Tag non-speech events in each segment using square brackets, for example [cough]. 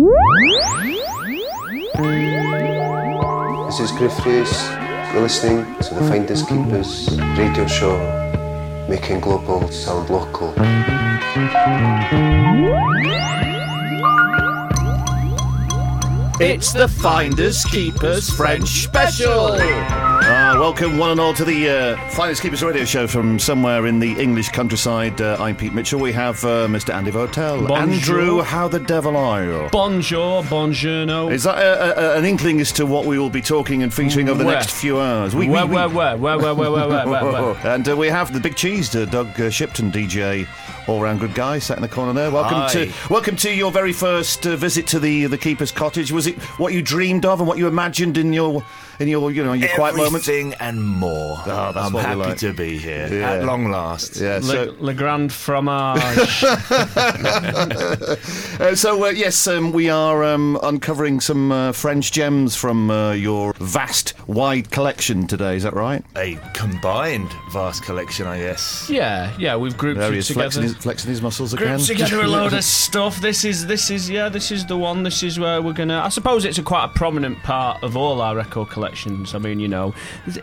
This is Griff Reyes. You're listening to the Finders Keepers radio show, making global sound local. It's the Finders Keepers French Special. Uh, welcome one and all to the uh, Finders Keepers Radio Show from somewhere in the English countryside. Uh, I'm Pete Mitchell. We have uh, Mr. Andy Votel. Bonjour. Andrew, how the devil are you? Bonjour, buongiorno. Is that a, a, an inkling as to what we will be talking and featuring over the Where? next few hours? We, where, we, where, we... where, where, where, where, where, where, where, where? [laughs] And uh, we have the Big Cheese, uh, Doug uh, Shipton, DJ, all-round good guy, sat in the corner there. Welcome to welcome to your very first uh, visit to the the Keeper's Cottage. Was it what you dreamed of and what you imagined in your in your you know your quiet moments? Everything and more. Oh, that's I'm what happy like. to be here Yeah. at long last. Yeah. Le, So, Le Grand Fromage. [laughs] [laughs] uh, so uh, yes, um, we are um, uncovering some uh, French gems from uh, your vast, wide collection today. Is that right? A combined vast collection, I guess. yeah, yeah, we've grouped it Various together. flexing his, flexing his muscles again. Grouped together a load of [laughs] stuff. This is this is yeah, this is the one. This is where we're gonna. I suppose it's a quite a prominent part of all our record collections. I mean, you know,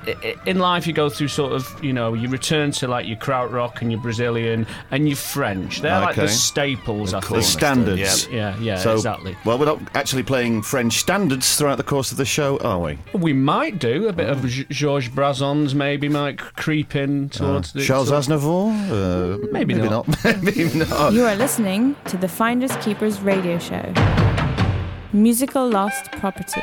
i- i- in life you go through sort of, you know, you return to like your krautrock and your Brazilian and your French. They're like the Okay. staples. I the think. standards. Yeah, yeah, So, exactly. Well, we're not actually playing French standards throughout the course of the show, are we? We might do a bit of G- Georges Brassens, maybe might creep in towards the Charles towards- Aznavour? Uh, Maybe not. [laughs] maybe not. You are listening to the Finders Keepers radio show. Musical Lost Property.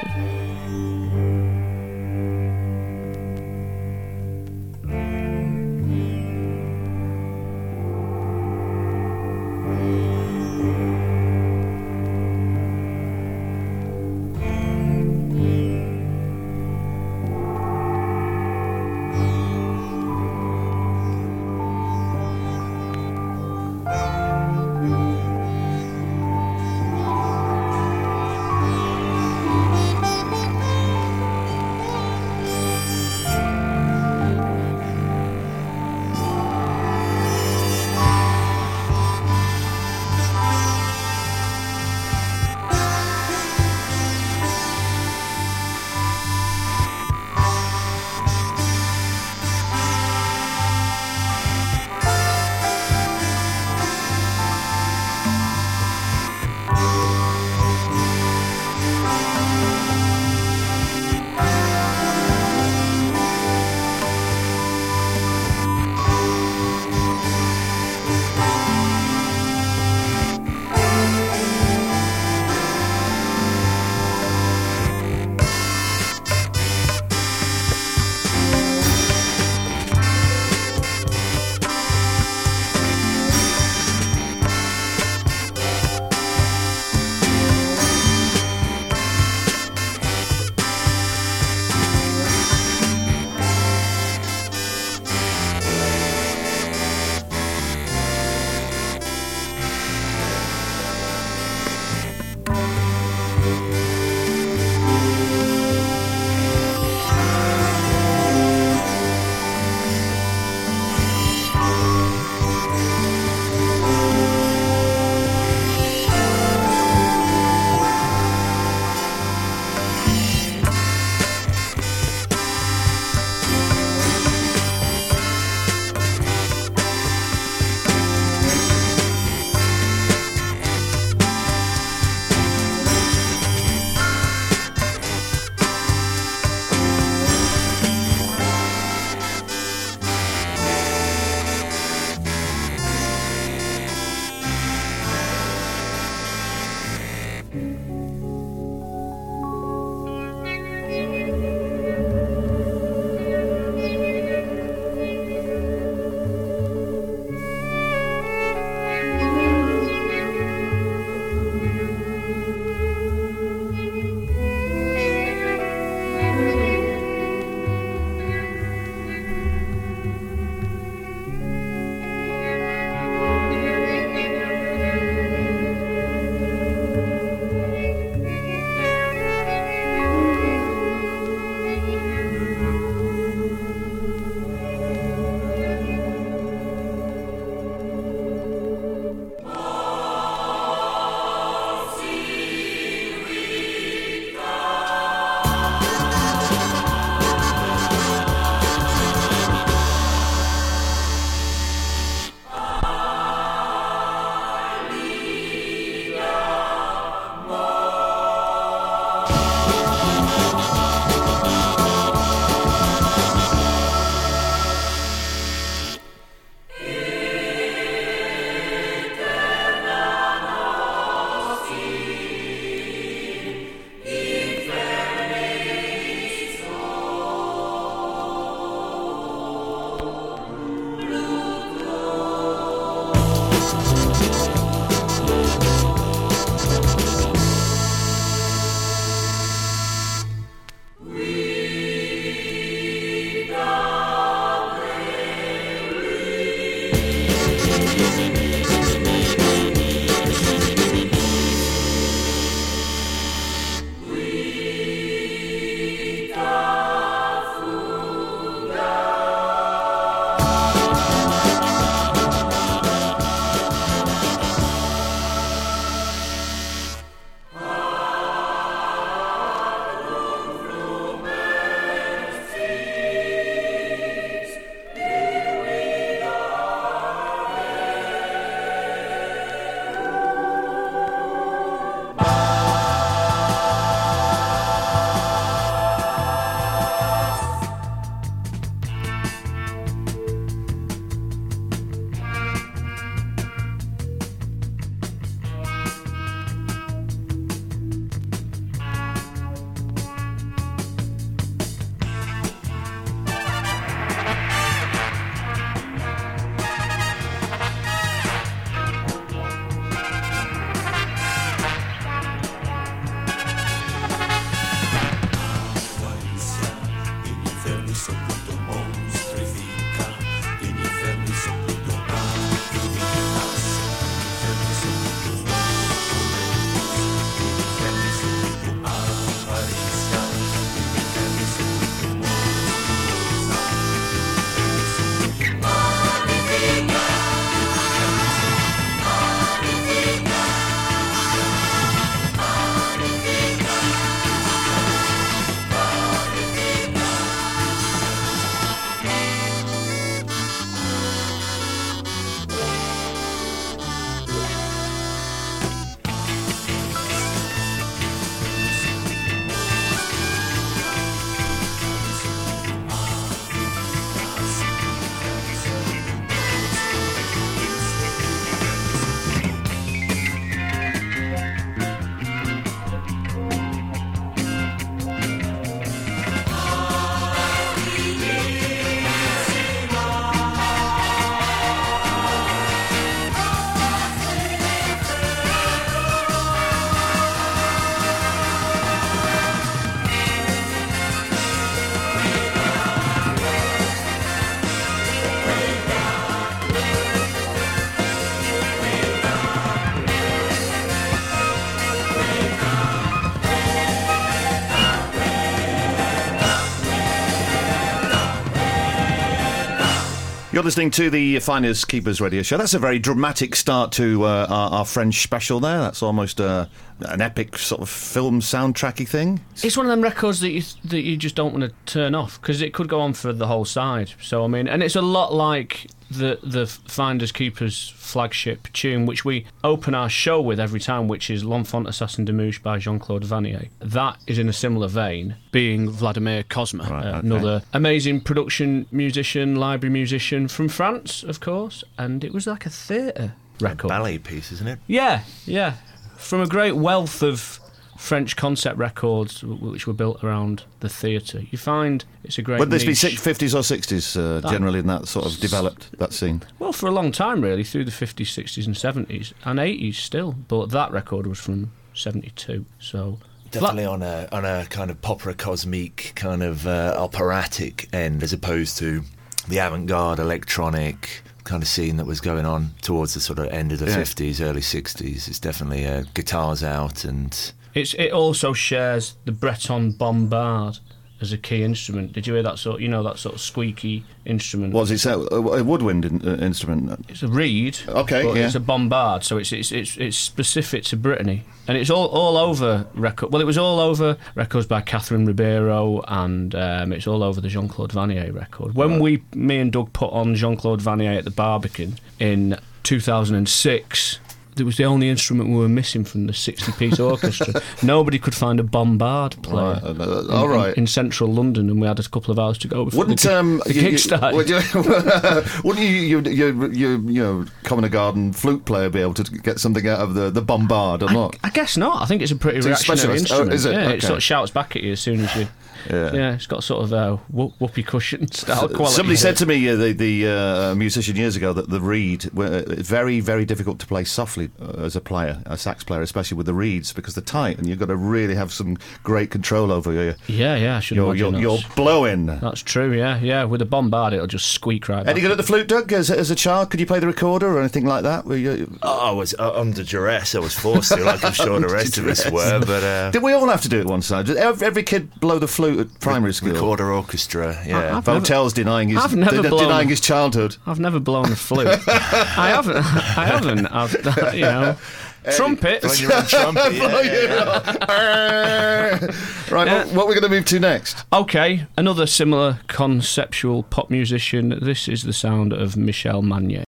Listening to the Finders Keepers radio show. That's a very dramatic start to uh, our, our French special there. That's almost uh, an epic sort of film soundtracky thing. It's one of them records that you that you just don't want to turn off because it could go on for the whole side. So I mean, and it's a lot like the the Finders Keepers flagship tune, which we open our show with every time, which is L'Enfant Assassin de Mouche by Jean Claude Vannier. That is in a similar vein, being Vladimir Cosma, Right, uh, okay. another amazing production musician, library musician from France, of course, and it was like a theatre record. Ballet piece, isn't it? Yeah, yeah. From a great wealth of French concept records which were built around the theatre, you find it's a great. Would this be niche. six, 50s or 60s uh, That- generally in that sort of developed, that scene? Well, for a long time, really, through the 50s, 60s, and 70s, and 80s still. But that record was from 72, so. Definitely on a on a kind of opera cosmique, kind of uh, operatic end, as opposed to the avant-garde electronic kind of scene that was going on towards the sort of end of the Yeah. fifties, early sixties. It's definitely uh, guitars out and It's, it also shares the Breton bombard as a key instrument. Did you hear that sort? You know that sort of squeaky instrument. Was it a, a woodwind in, uh, instrument? It's a reed. Okay, yeah. It's a bombard, so it's it's it's, it's specific to Brittany, and it's all all over record. Well, it was all over records by Catherine Ribeiro, and um, it's all over the Jean Claude Vannier record. When we, me and Doug, put on Jean Claude Vannier at the Barbican in 2006. It was the only instrument we were missing from the 60 piece orchestra. [laughs] Nobody could find a bombard player. Right, uh, in- all right. In, in central London, and we had a couple of hours to go before Wouldn't the, um, [laughs] the you, you- kickstart. would you, [laughs] wouldn't you, you, you, you, you know, common garden flute player be able to get something out of the, the bombard or not? I guess not. I think it's a pretty It's reactionary specialist. Oh, instrument. is it? Yeah, Okay. it sort of shouts back at you as soon as you. Yeah. Yeah, it's got sort of a whoop, whoopee cushion style quality. Somebody said to me, uh, the, the uh, musician years ago, that the reed, uh, it's very, very difficult to play softly uh, as a player, a sax player, especially with the reeds, because they're tight and you've got to really have some great control over your, Yeah, yeah, I should your, imagine your, your that's, blowing. that's true. Yeah, yeah. With a bombard, it'll just squeak right. Any good at the flute, Doug? As, as a child, could you play the recorder or anything like that? Were you, oh, I was uh, under duress. I was forced to, like I'm sure the rest of us were. But uh, did we all have to do it one side? Did every, every kid blow the flute at primary school? recorder orchestra, yeah. I've never- Votel's denying his I've never de- blown- denying his childhood. I've never blown a flute. [laughs] I haven't. I haven't. I've, you know, [laughs] trumpets. Playing trumpet, [laughs] yeah, yeah. [laughs] right, Yeah. what, what are we going to move to next? Okay, another similar conceptual pop musician. This is the sound of Michel Magne.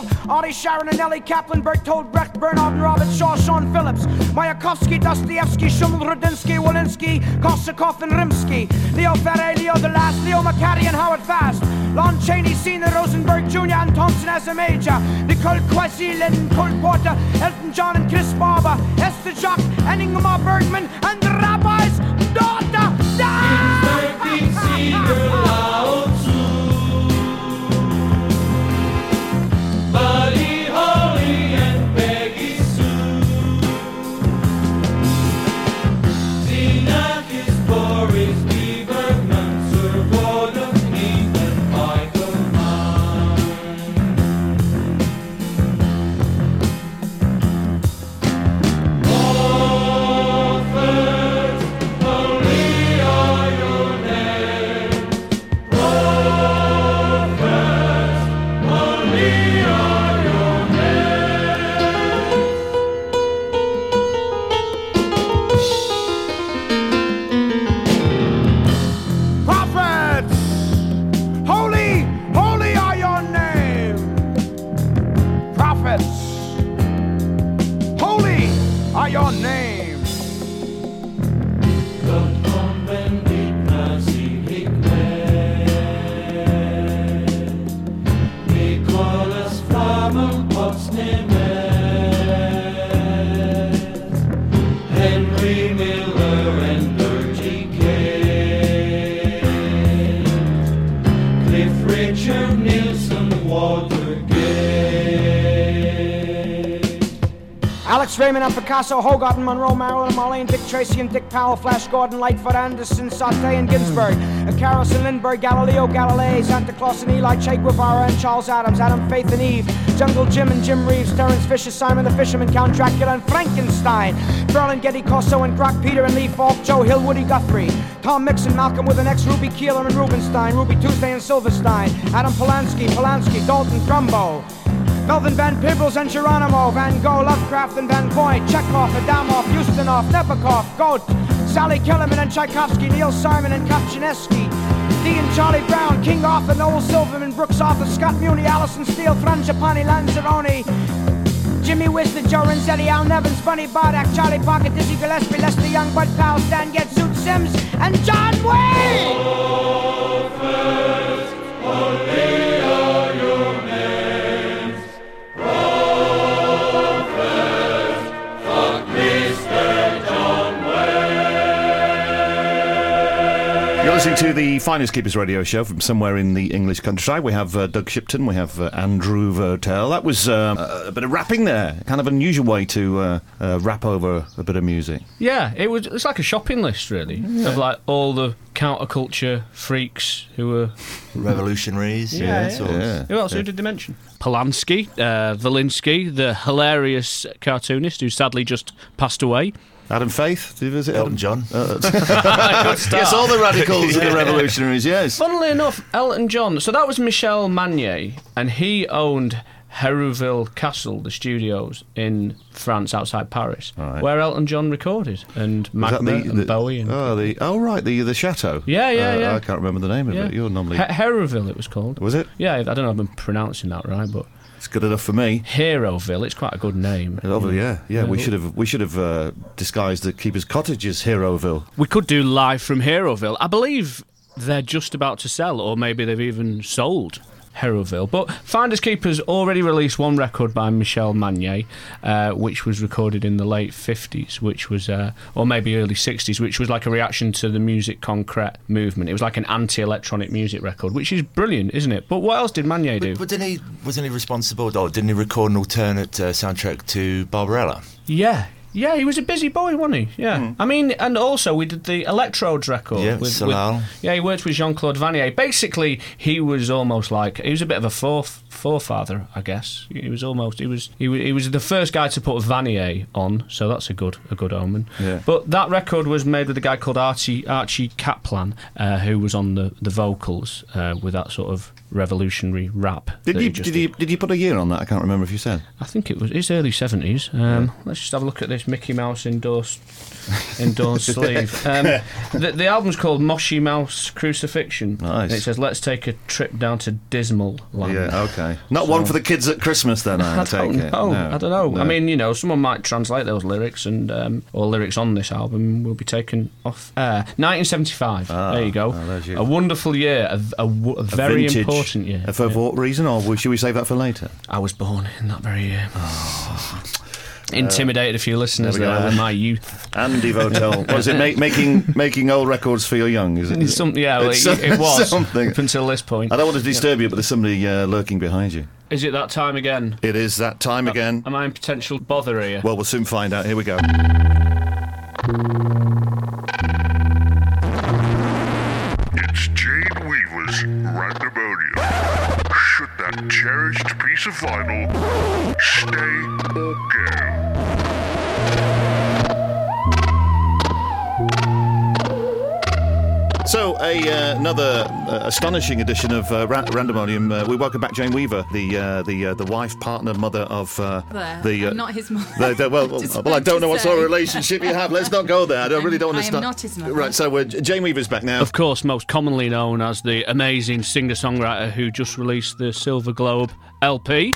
Fitzgerald, Artie Sharon and Ellie Kaplan, Bertold Brecht, Bernard and Robert Shaw, Sean Phillips, Mayakovsky, Dostoevsky, Schumann, Rudinsky, Walensky, Korsakov and Rimsky, Leo Ferre, Leo DeLast, Leo McCarty and Howard Fast, Lon Chaney, Senior Rosenberg Jr. and Thompson as a major, Nicole Quasi, Lennon Cole Porter, Elton John and Chris Barber, Esther Jock and Ingmar Bergman, and the Rabbi's daughter. Ginsberg, Richard Nielsen Watergate. Alex Raymond and Picasso, Hogarth and Monroe, Marilyn and Marlene, Dick Tracy and Dick Powell, Flash Gordon, Lightfoot, Anderson, Saute and Ginsberg, uh, Carolson, Lindbergh, Galileo, Galilei, Santa Claus and Eli, Che Guevara and Charles Adams, Adam, Faith and Eve, Jungle Jim and Jim Reeves, Terrence Fisher, Simon the Fisherman, Count Dracula and Frankenstein, Berlin, Getty, Corso and Grok, Peter and Lee Falk, Joe Hill, Woody Guthrie, Tom Mixon, Malcolm with an ex, Ruby Keeler and Rubenstein, Ruby Tuesday and Silverstein, Adam Polanski, Polanski, Dalton Trumbo, Melvin Van Peebles and Geronimo, Van Gogh, Lovecraft and Van Vogt, Chekhov, Adamov, Ustinov, Nabokov, Goat, Sally Kellerman and Tchaikovsky, Neil Simon and Kopchaneski, Dee and Charlie Brown, King Arthur, Noel Silverman, Brooks Arthur, Scott Muni, Allison Steele, Frangipani, Lanzarone, Jimmy Wisdom, Joe Renzetti, Al Nevins, Bunny Bardak, Charlie Parker, Dizzy Gillespie, Lester Young, Bud Powell, Stan Getz, Zoot Sims, and John Wayne! You're listening to the Finders Keepers radio show from somewhere in the English countryside. We have uh, Doug Shipton, we have uh, Andrew Votel. That was uh, a bit of rapping there, kind of unusual way to uh, uh, rap over a bit of music. Yeah, it was. It's like a shopping list, really, of like all the counterculture freaks who were. Revolutionaries. Yeah, sort of. Yeah. Who else? Who did they mention? Polanski, uh, Valinsky, the hilarious cartoonist who sadly just passed away. Adam Faith, did you visit Elton Adam? John. [laughs] Yes, all the radicals [laughs] and the revolutionaries, yes. Funnily enough, Elton John. So that was Michel Magne, and he owned Herouville Castle, the studios in France outside Paris, Right. where Elton John recorded, and Was that Magna and Bowie. And, oh, the, oh, right, the the chateau. Yeah, yeah, Uh, yeah. I can't remember the name of yeah. it. You're normally. He- Herouville, it was called. was it? Yeah, I don't know if I'm pronouncing that right, but It's good enough for me. Heroville, it's quite a good name. Oh, yeah, yeah. We should have we should have uh, disguised the keeper's cottage as Heroville. We could do live from Heroville. I believe they're just about to sell, or maybe they've even sold Heroville. But Finders Keepers already released one record by Michel Magne, uh, which was recorded in the late 50s, which was, uh, or maybe early 60s, which was like a reaction to the music concrete movement. It was like an anti electronic music record, which is brilliant, isn't it? But what else did Magne do? But, but didn't he? Wasn't he responsible? Or didn't he record an alternate uh, soundtrack to Barbarella? Yeah. Yeah, he was a busy boy, wasn't he? Yeah. I mean, and also we did the Electrodes record. Yeah, with, with- yeah, he worked with Jean Claude Vannier. Basically, he was almost like he was a bit of a foref- forefather, I guess. He was almost he was he was, he was the first guy to put Vannier on, so that's a good a good omen. Yeah. But that record was made with a guy called Archie Archie Kaplan, uh, who was on the the vocals uh, with that sort of revolutionary rap. Did you just did you did you put a year on that? I can't remember if you said. I think it was it's early seventies. Um, Let's just have a look at this Mickey Mouse endorsed endorsed [laughs] sleeve. Um, the, the album's called Moshi Mouse Crucifixion. Nice. And it says, "Let's take a trip down to Dismal Land." Yeah, okay. Not one for the kids at Christmas, then. I, [laughs] I take don't it. know. No, I don't know. no. I mean, you know, someone might translate those lyrics, and um, or lyrics on this album will be taken off air. 1975. there you go. ah, there's you. A wonderful year. A very vintage. Important year. Uh, For Yeah. what reason, or should we save that for later? I was born in that very year. [laughs] Intimidated a few listeners Oh. There we there go. with my youth. Andy Votel. Was [laughs] it ma- making making old records for your young? Is it? Some, yeah, well, it, it was [laughs] something. up until this point. I don't want to disturb you, but there's somebody uh, lurking behind you. Is it that time again? It is that time again. Am I in potential bother here? Well, we'll soon find out. Here we go. Weaver's Randemonium. Should that cherished piece of vinyl stay or go? So, a uh, another uh, astonishing edition of uh, Ra- Randemonium. Uh, we welcome back Jane Weaver, the uh, the uh, the wife, partner, mother of uh, There. the. I'm not his mother. the- the- well, [laughs] Just well, I don't know what sort of relationship you have. Let's not go there. I don't, [laughs] really don't understand. I am not his mother. Right. So, Jane Weaver's back now. Of course, most commonly known as the amazing singer-songwriter who just released the Silver Globe LP.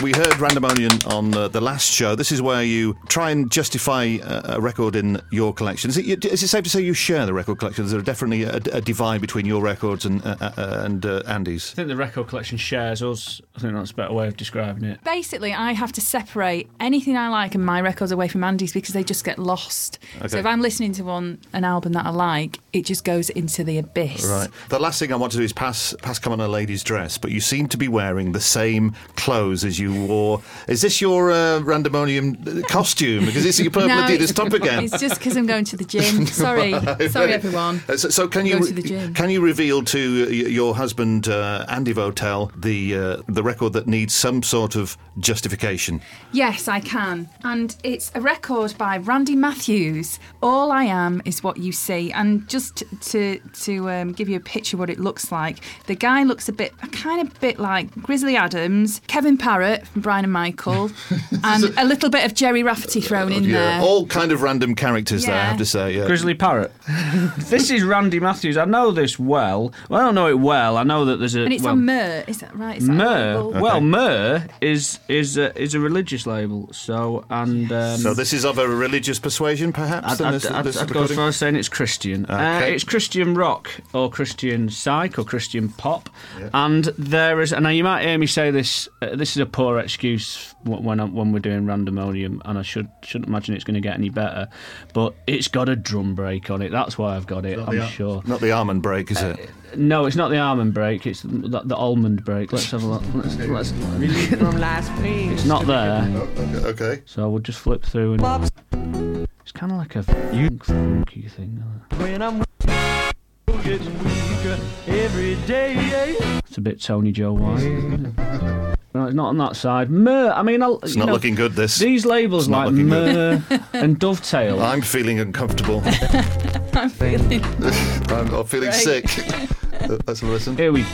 We heard Randemonium on uh, the last show. This is where you try and justify uh, a record in your collection. Is it, is it safe to say you share the record collection? Is there definitely a, a divide between your records and uh, uh, and uh, Andy's? I think the record collection shares us. I think that's a better way of describing it. Basically, I have to separate anything I like and my records away from Andy's because they just get lost. Okay. So if I'm listening to one an album that I like, it just goes into the abyss. Right. The last thing I want to do is pass pass come on a lady's dress, but you seem to be wearing the same clothes as you wore. Is this your uh, randomonium costume? Because it's your permanently this top again. It's just because I'm going to the gym. [laughs] Sorry, sorry everyone. Uh, So, so can Go you to the gym. can you reveal to your husband uh, Andy Votel the uh, the record that needs some sort of justification? Yes, I can. And it's a record by Randy Matthews. All I am is what you see. And just to to um, give you a picture of what it looks like, the guy looks a bit, a kind of bit like Grizzly Adams, Kevin Parrott from Brian and Michael, [laughs] and a little bit of Gerry Rafferty thrown in there. all kind of random characters there. I have to say. Yeah. Grizzly Parrot. [laughs] this is Randy Matthews. I know this well. Well, I don't know it well. I know that there's a. and it's well, on Myrrh, is that right? Is that Myrrh. label? Well, Myrrh is is a, is a religious label. So and um, So this is of a religious persuasion, perhaps. I'd, then, I'd, this- I'd, this I'd go as far as saying it's Christian. Uh, it's Christian rock or Christian psych or Christian pop, and there is. And now you might hear me say this. Uh, this is a poor excuse when I'm, when we're doing randomonium, and I should shouldn't imagine it's going to get any better. But it's got a drum break on it. That's why I've got it. I'm The- sure. Not the Amen break, is it? Uh, no, it's not the Amen break. It's the, the Amen break. Let's have a look. Let's, let's, from last pain. it's not there. Oh, okay. So we'll just flip through and. It's kind of like a funk, funky thing. When I'm every day. It's a bit Tony Joe White. [laughs] isn't it? No, it's not on that side. Myrrh. I mean, I'll, It's you not know, looking good. This. These labels It's not like looking good. Myrrh [laughs] and Dovetail. I'm feeling uncomfortable. I'm [laughs] feeling. I'm, I'm feeling [laughs] Right. sick. Let's have a listen. Here we,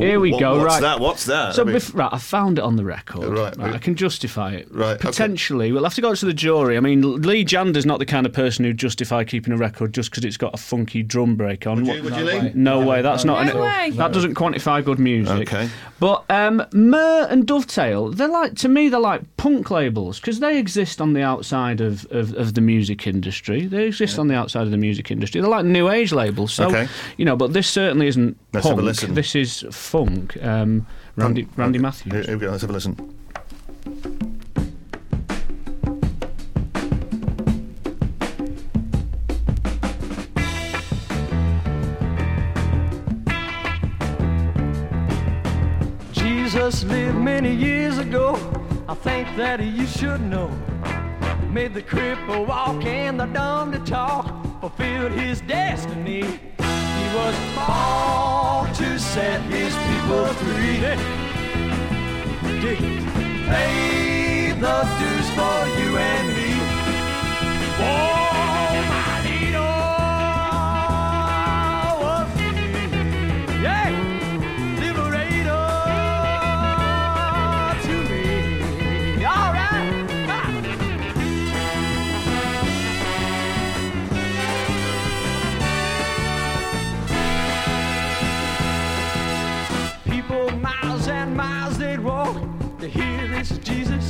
here we What- go. What's right. that? What's that? So I mean- bef- right, I found it on the record. Right, right. I can justify it. Right, okay. Potentially, we'll have to go to the jury. I mean, Lee Jander's not the kind of person who'd justify keeping a record just because it's got a funky drum break on. Would you- would you, no Lee? way. No way. That's not. No an, way. That doesn't quantify good music. Okay. But um, Myrrh and Dovetail, they're like to me, they're like punk labels because they exist on the outside of, of, of the music industry. They exist on the outside of the music industry. They're like new age labels. So Okay. you know, but this certainly isn't Let's have a punk. listen. This is funk. Um, Randy Punk- Randy okay. Matthews. Here, here we go. Let's have a listen. Jesus lived many years ago. I think that you should know. Made the cripple walk and the dumb to talk. Fulfilled his destiny. He was born to set his people free. Pay the dues for you and me. Oh,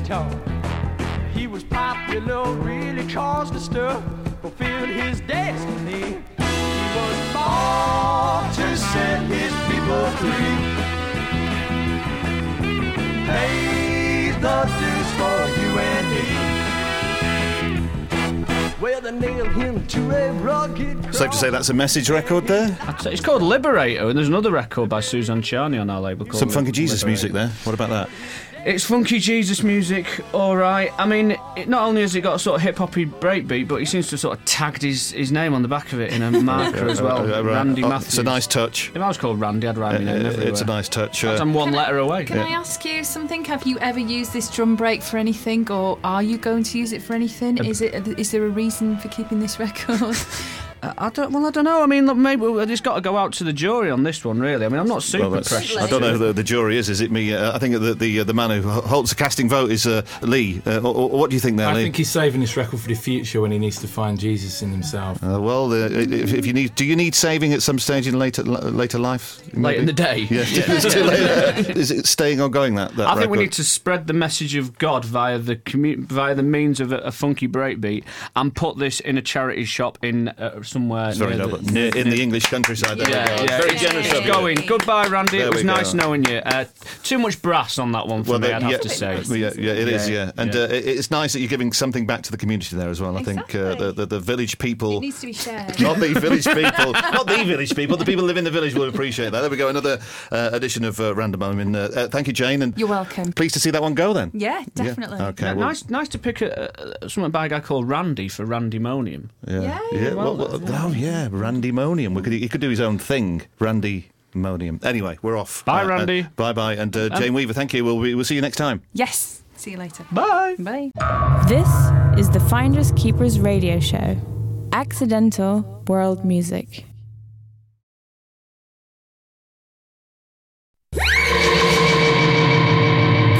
talk. He was popular, really caused a stir, fulfilled his destiny. He was born to set his people free. Pay the dues for you and me. Well, him to a rugged cross. Safe to say that's a message record there. Say It's called Liberator, and there's another record by Susan Charney on our label called Some funky Jesus Liberator. music there. What about that? It's funky Jesus music, all right. I mean, it, not only has it got a sort of hip hoppy breakbeat, but he seems to have sort of tagged his, his name on the back of it in a [laughs] marker as well. Uh, uh, right. Randy Oh, Matthews. It's a nice touch. If I was called Randy, I'd write my name Uh, everywhere. it's a nice touch. uh, I'm one letter away. Can I ask you something? Have you ever used this drum break for anything, or are you going to use it for anything? Is it? Is there a reason for keeping this record? [laughs] I I don't. Well, I don't know. I mean, look, maybe we just got to go out to the jury on this one. Really. I mean, I'm not super Well, that's- precious. I don't know who the, the jury is. Is it me? Uh, I think the the, uh, the man who holds the casting vote is uh, Lee. Uh, or, or what do you think there, I Lee? think he's saving this record for the future when he needs to find Jesus in himself. Uh, well, uh, if, if you need, do you need saving at some stage in later later life? Late in the day. Yeah, [laughs] [laughs] It's [laughs] too. Is it staying or going that? that I think we need to spread the message of God via the commu- via the means of a, a funky breakbeat and put this in a charity shop in uh, somewhere. Sorry, near no, the- near, in the English countryside. There Yeah, yeah, Very it's- generous it's of you. going. Goodbye, Randy. There it was nice knowing you. Uh, too much brass on that one for Well, me, that- I'd have to say. yeah, yeah, it is, Yeah, yeah, and yeah. Uh, it's nice that you're giving something back to the community there as well. I think uh, the, the the village people. It needs to be shared. Not the village [laughs] people, not the village people. The people who live in the village will appreciate that. There we go, another uh, edition of uh, Random Moment. Uh, uh, thank you, Jane, and You're welcome. pleased to see that one go. Then, Yeah, definitely. Okay, Yeah, well, nice, nice to pick a, uh, something by a guy called Randy for Randymonium. yeah, Yeah, yeah. well, well, well, oh, yeah, Randy Monium. We could, he could do his own thing, Randy Monium. Anyway, we're off. Bye, Uh, uh, Randy. bye, bye, and uh, Jane Weaver. Thank you. We'll, we'll see you next time. Yes. See you later. Bye. Bye. This is the Finders Keepers radio show. Accidental World Music.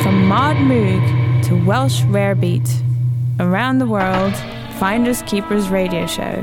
From Mod Moog to Welsh Rarebeat, around the world, Finders Keepers radio show.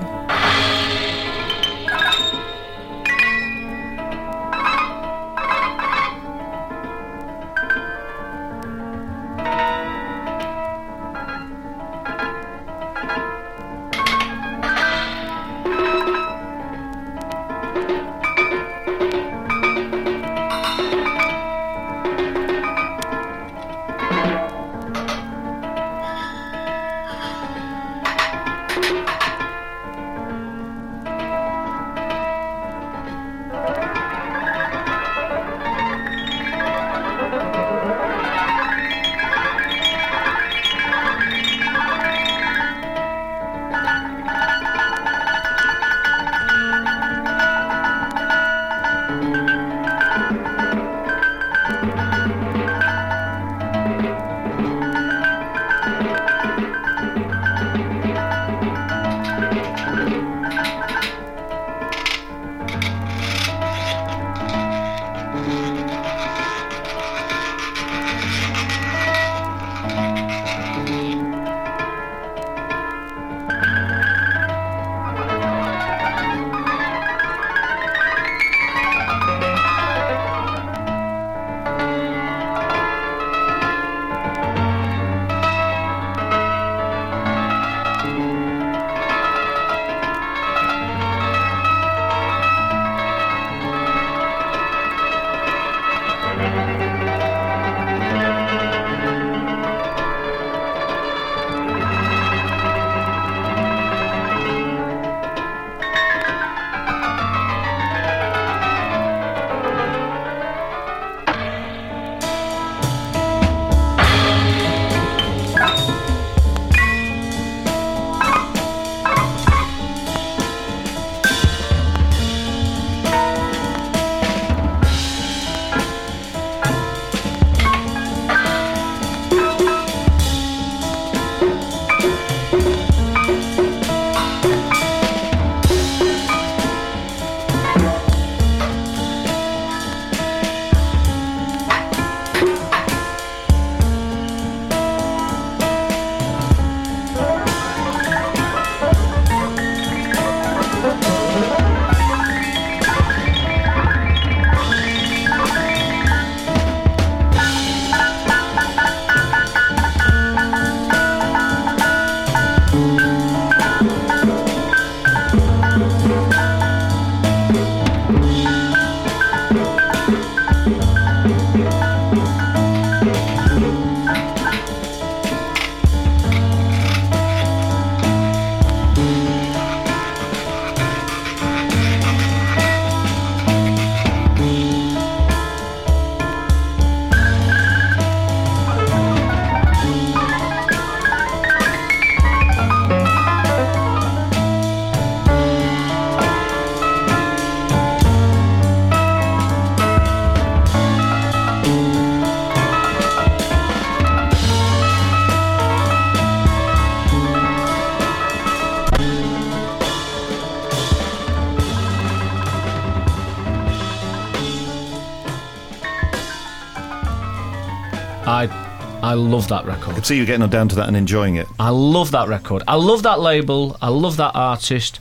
Love that record. I could see you getting down to that and enjoying it. I love that record. I love that label. I love that artist.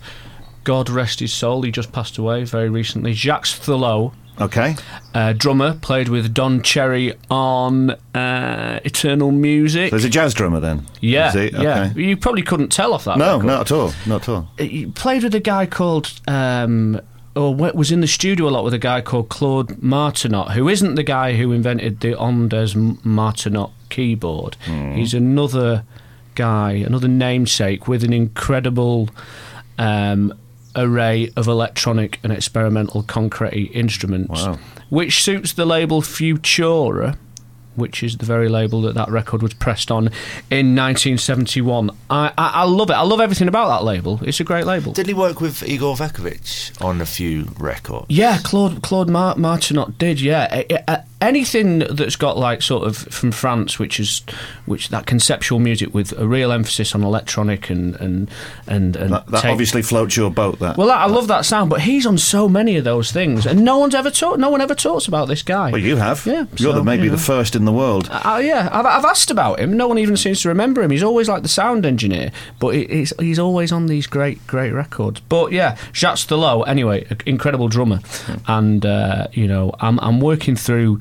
God rest his soul. He just passed away very recently. Jacques Thollot. Okay. Uh, drummer played with Don Cherry on uh, Eternal Music. There's a jazz drummer then. yeah, Is he? yeah. You probably couldn't tell off that. No, record. not at all. Not at all. He played with a guy called. Um, or wa- was in the studio a lot with a guy called Claude Martinot, who isn't the guy who invented the Ondes Martenot keyboard. He's another guy, another namesake with an incredible um, array of electronic and experimental concrete instruments, Wow. which suits the label Futura, which is the very label that that record was pressed on in 1971. I, I, I love it. I love everything about that label. It's a great label. Didn't he work with Igor Wakhévitch on a few records? Yeah, Claude Claude Mar- Martinot did. Yeah, a- a- anything that's got like sort of from France, which is which that conceptual music with a real emphasis on electronic and and and, and That, that take- obviously floats your boat. That. Well, I love that sound, but he's on so many of those things, and no one's ever talked. No one ever talks about this guy. Well, you have. Yeah, You're so, the, maybe you know. the first in the world. Uh, yeah, I've, I've asked about him. No one even seems to remember him. He's always like the sound engineer, but he, he's, he's always on these great, great records. But yeah, Jacques Thollot, anyway, incredible drummer. And, uh, you know, I'm, I'm working through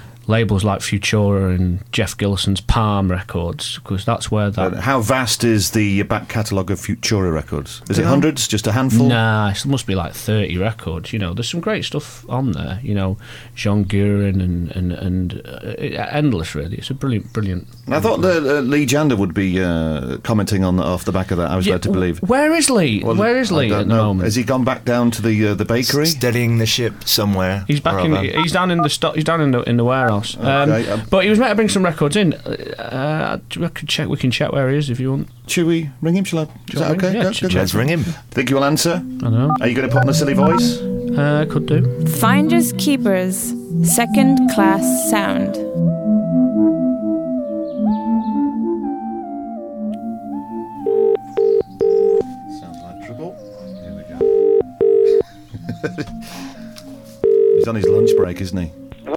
labels like Futura and Jef Gilson's Palm Records because that's where that. Uh, how vast is the back catalogue of Futura records? Is it hundreds? Just a handful? Nah, it must be like 30 records. You know, there's some great stuff on there. You know, Jean Guerin and, and, and uh, endless, really. It's a brilliant, brilliant. I thought that uh, Lee Jander would be uh, commenting on off the back of that. I was Yeah, led to believe. Where is Lee? Well, Where is Lee don't at the know. moment? Has he gone back down to the uh, the bakery? Steadying the ship somewhere. He's back in. other. He's down in the stock. He's down in the in the warehouse. Um, Okay, um, but he was meant to bring some records in. Uh, I could check. We can check where he is if you want. Should we ring him? Shall I? Is that okay? Yeah, Go- ch- go- Let's ring him. Think you will answer? I don't know. Are you going to put on a silly voice? Uh, could do. Finders Keepers, second class sound. Sounds like trouble. Here we go. [laughs] He's on his lunch break, isn't he?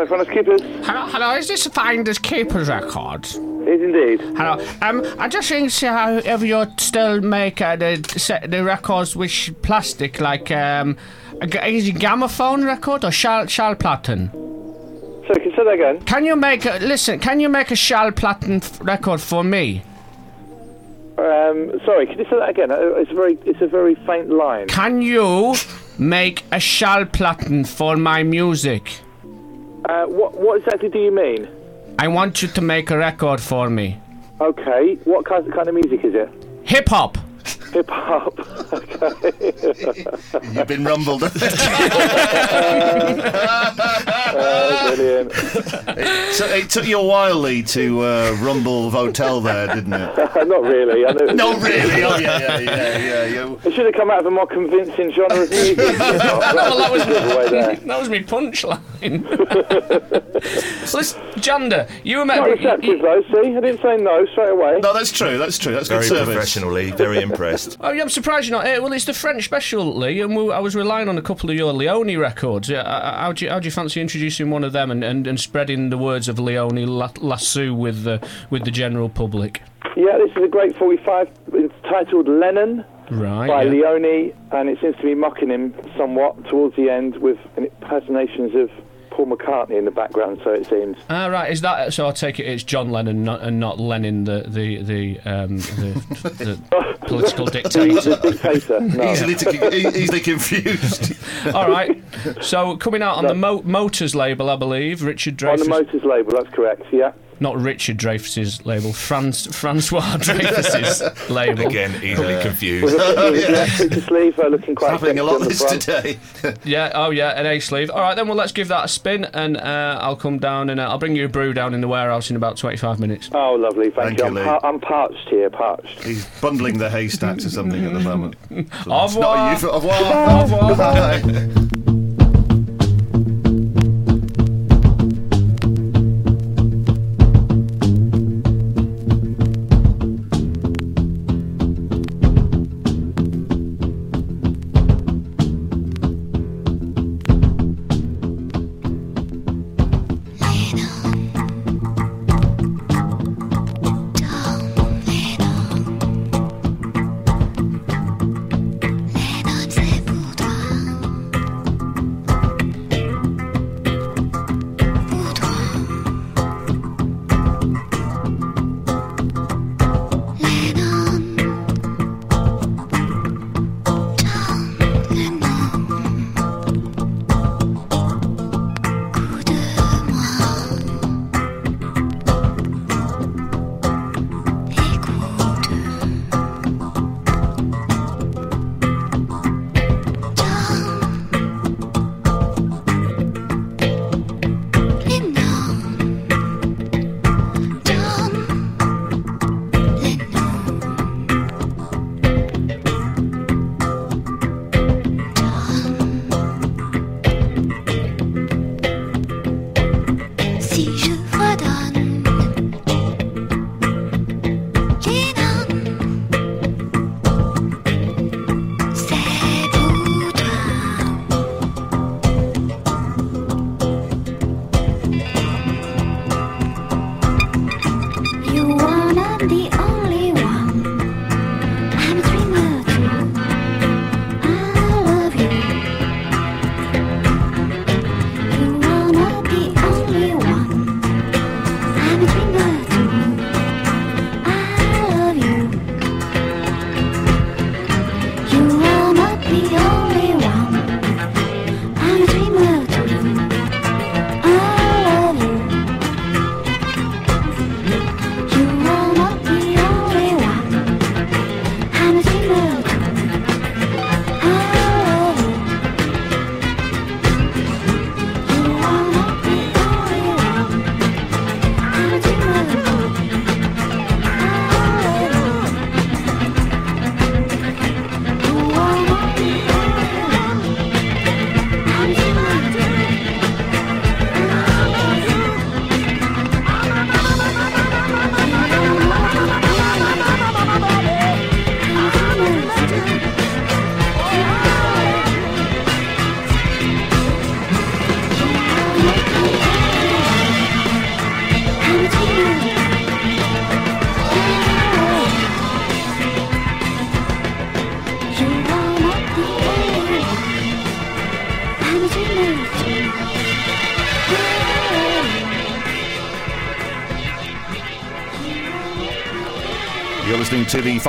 Hello, Finders Keepers. Hello, hello. Is this Finders Keepers records? It is indeed. Hello. Um, I just think to see how if you still make uh, the set the records with plastic, like um, is it gramophone record or schall schallplatten? So, can you say that again? Can you make a listen? Can you make a schallplatten f- record for me? Um, sorry, can you say that again? Uh, It's a very, it's a very faint line. Can you make a schallplatten for my music? Uh, what, what exactly do you mean? I want you to make a record for me. Okay, what kind, kind of music is it? Hip hop. Hip hop. [laughs] okay. [laughs] You've been rumbled. [laughs] Uh, brilliant. so it took you a while, Lee, to uh, rumble Votel there, didn't it? [laughs] Not really. I know No, really. Oh, yeah, yeah, yeah, yeah. yeah. It should have come out of a more convincing genre of music. [laughs] well, that was that was [laughs] my punchline. so, Listen, Janda, you were Not meant. receptive though. See, I didn't say no straight away. No, that's true. That's true. That's Very good service. professionally, very impressed. Oh, yeah, I'm surprised you're not here. Well, it's the French special, Lee, and we, I was relying on a couple of your Leone records. Yeah, uh, how do you, how do you fancy introducing one of them and, and, and spreading the words of Leone La- Lasso with the with the general public? Yeah, this is a great 45 entitled Lennon Right. by yeah. Leone, and it seems to be mocking him somewhat towards the end with impersonations of Paul McCartney in the background. So it seems. Ah, right. Is that so? I take it it's John Lennon not, and not Lenin, the the the um, the, the [laughs] political dictator. [laughs] Dictator. No. Easily, to, easily confused. [laughs] All right. So coming out on the Mo- Motors label, I believe, Richard Dreyfuss. On the Motors label, that's correct. Yeah. Not Richard Dreyfuss's label, Franz, Francois [laughs] Dreyfuss's label. Again, easily With confused. with a black sleeve, uh, looking quite Happening a lot this [laughs] today. [laughs] Yeah, oh yeah, an A sleeve. All right, then, well, let's give that a spin, and uh, I'll come down and uh, I'll bring you a brew down in the warehouse in about 25 minutes. Oh, lovely. Thank, Thank you. you, I'm, par- I'm parched here, parched. He's bundling the haystacks or something at the moment. Au It's not revoir. a euph- Au revoir. Au revoir.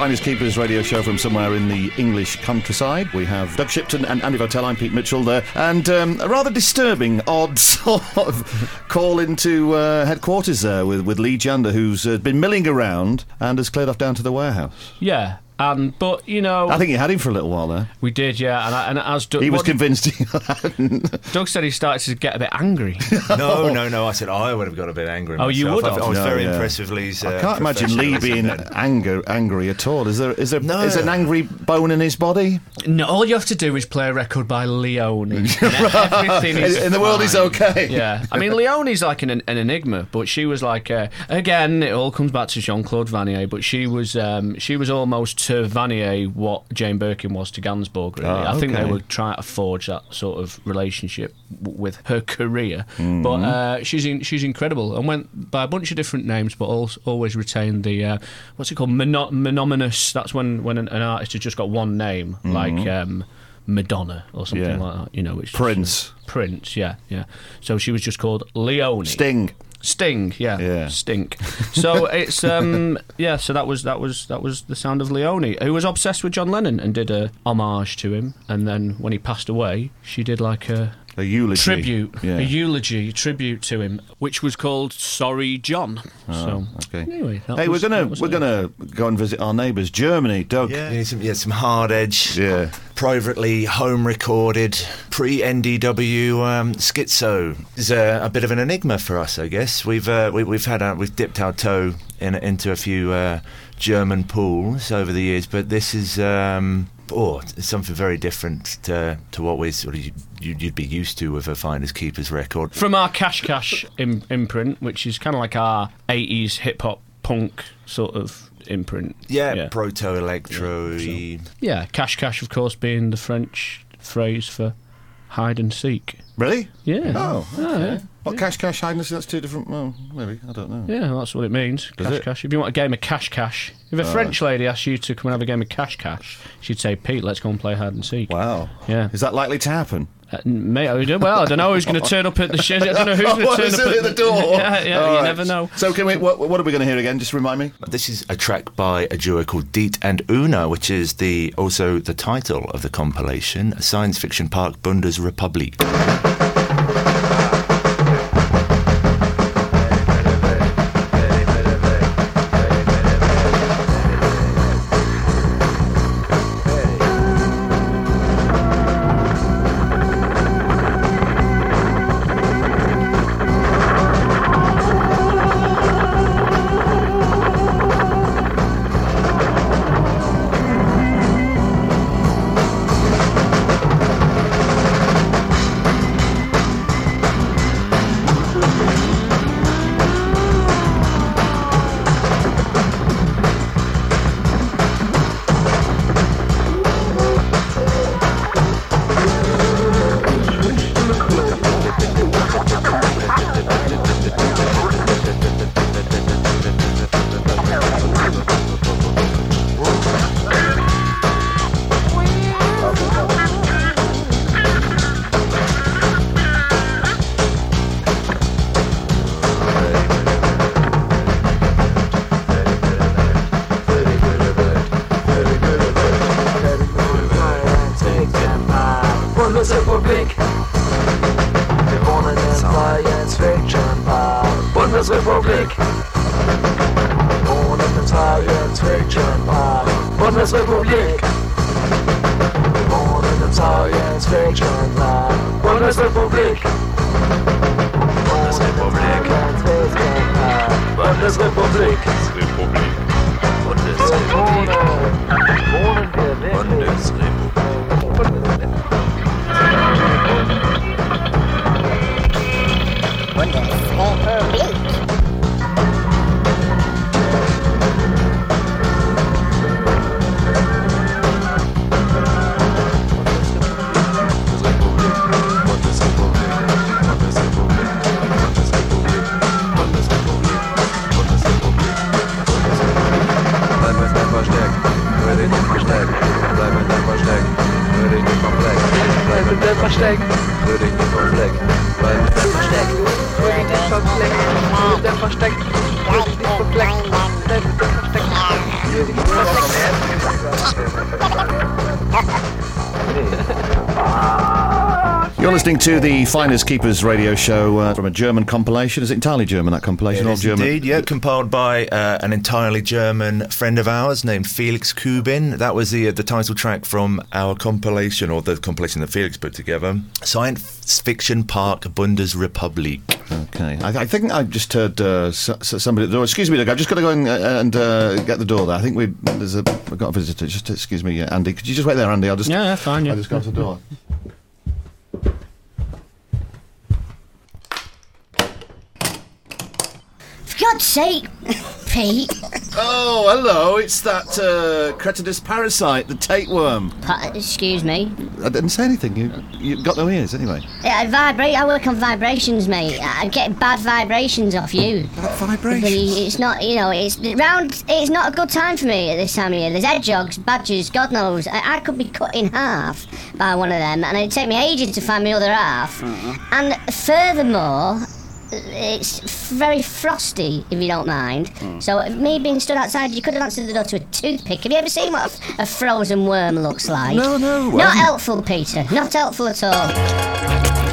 Finders Keepers radio show from somewhere in the English countryside. We have Doug Shipton and Andy Votel. I'm Pete Mitchell there. And um, a rather disturbing, odd [laughs] sort of call into uh, headquarters there with, with Lee Jander, who's uh, been milling around and has cleared off down to the warehouse. Yeah, and but you know, I think you had him for a little while there. we did, yeah. And, I, and as Doug, He was what- convinced he hadn't. [laughs] Doug said he started to get a bit angry. [laughs] No, no, no. I said I would have got a bit angry. Oh, you would I, have? I was No, very yeah. impressed with Lee's. Uh, I can't imagine Lee being anger, angry at all. Is there is there No. is an angry bone in his body? no, all you have to do is play a record by Leone. [laughs] and everything is In- in the world is okay. Yeah, I mean Leone's like an, an enigma, but she was like uh, again. It all comes back to Jean Claude Vannier, but she was um, she was almost to Vannier what Jane Birkin was to Gainsbourg. Really, Ah, I think they were trying to forge that sort of relationship w- with her career. Mm-hmm. But uh, she's in, she's incredible and went by a bunch of different names, but also always retained the uh, what's it called Mono- monominous. That's when when an, an artist has just got one name, like. Um, Madonna or something. Yeah. like that, you know. Just- Prince. Prince, yeah, yeah. So she was just called Leone. Sting. Sting, yeah, Yeah. stink. So [laughs] it's um, yeah. So that was that was that was the sound of Leone, who was obsessed with John Lennon and did a homage to him. And then when he passed away, she did like a A eulogy. tribute, Yeah. a eulogy tribute to him, which was called "Sorry, John." so okay. anyway, that Hey, was- we're gonna that was we're it. gonna go and visit our neighbours, Germany. Doug. Yeah, yeah, some, yeah, some hard edge, Yeah. privately home recorded, pre NDW um, schizo. Is a, a bit of an enigma for us, I guess. We've uh, we, we've had our, we've dipped our toe in, into a few uh, German pools over the years, but this is. Um, Oh, something very different to, to what we sort of you, you'd be used to with a Finders Keepers record. from our Cache Cache Im- imprint, which is kind of like our '80s hip hop punk sort of imprint. Yeah, yeah. proto electro. Yeah, cache cache, of course, being the French phrase for hide and seek. Really? Yeah. Oh, Oh, yeah. What cache cache hide and seek, That's two different. Well, maybe I don't know. Yeah, that's what it means. Does cash it? cash. If you want a game of cache cache, if a French lady asked you to come and have a game of cache cache, she'd say, "Pete, let's go and play hide and seek." Wow. Yeah. Is that likely to happen? Uh, mate, I don't- well, I don't know who's going to turn up at the shit. I don't know who's going [laughs] to turn up at the door? [laughs] yeah, yeah. All you right. never know. So, can we? What, what are we going to hear again? Just remind me. This is a track by a duo called Diet and Una, which is the also the title of the compilation, science fiction park Bundesrepublik. Bundesrepublik. Listening to the Finders Keepers radio show uh, from a German compilation. Is it entirely German, that compilation? It or is German? indeed, yeah, compiled by uh, an entirely German friend of ours named Felix Kubin. That was the uh, the title track from our compilation, or the compilation that Felix put together. Science Fiction Park Bundesrepublik. Okay. I, I think I just heard uh, s- s- somebody at the door. Excuse me, look, I've just got to go and, uh, and uh, get the door there. I think we there's a we've got a visitor. Just excuse me, uh, Andy. Could you just wait there, Andy? I'll just Yeah, yeah, fine, yeah. I'll just go to the door. For God's sake, Pete. Oh, hello. It's that uh, cretinous parasite, the tapeworm. Pa- excuse me. I didn't say anything. You you got no ears anyway. Yeah, I vibrate. I work on vibrations, mate. I get bad vibrations off you. Bad vibrations. It's not, you know, it's round. It's not a good time for me at this time of year. There's hedgehogs, badgers, God knows. I, I could be cut in half by one of them, and it'd take me ages to find my other half. And furthermore. It's very frosty, if you don't mind. So, me being stood outside, you could have answered the door to a toothpick. Have you ever seen what a, a frozen worm looks like? No, no, Not um, helpful, Peter. Not helpful at all.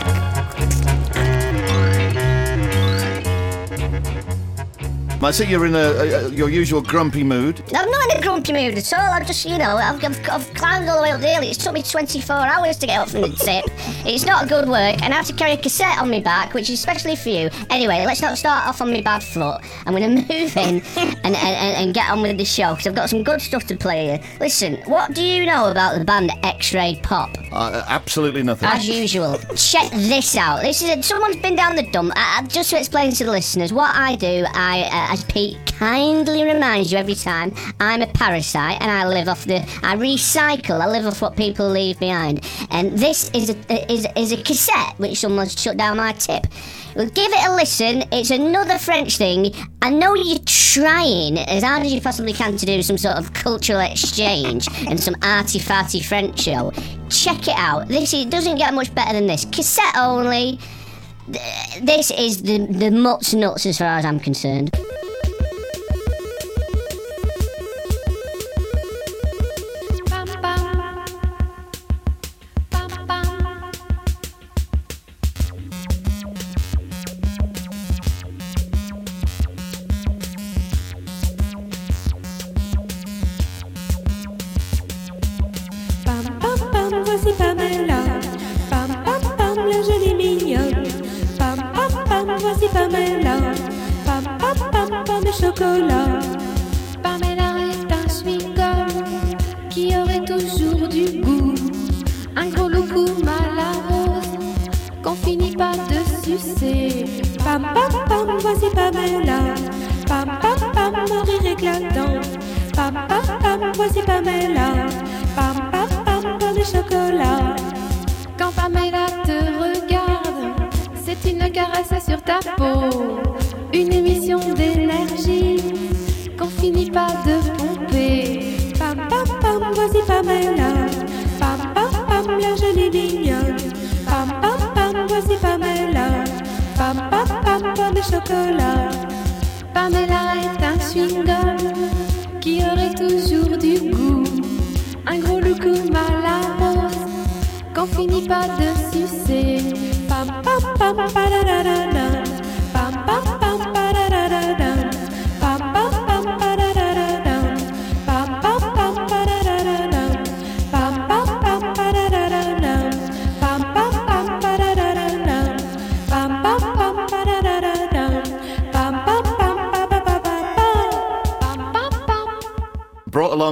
I see you're in a, a, your usual grumpy mood. I'm not in a grumpy mood at all. I'm just, you know, I've, I've, I've climbed all the way up there. It's took me 24 hours to get up from the [laughs] tip. It's not good work, and I have to carry a cassette on my back, which is especially for you. Anyway, let's not start off on my bad foot. I'm going [laughs] to move in and, and, and, get on with the show, because I've got some good stuff to play here. Listen, what do you know about the band X-Ray Pop? Uh, absolutely nothing. As usual, check this out. This is a, someone's been down the dump. I, I- just to explain to the listeners what I do, I, uh, as Pete kindly reminds you every time, I'm a parasite and I live off the. I recycle. I live off what people leave behind. And this is a is, is a cassette which someone's shut down my tip. Well, give it a listen. It's another French thing. I know you're trying as hard as you possibly can to do some sort of cultural exchange and some arty farty French show. Check it out. This is, doesn't get much better than this. Cassette only. This is the the mutts nuts as far as I'm concerned.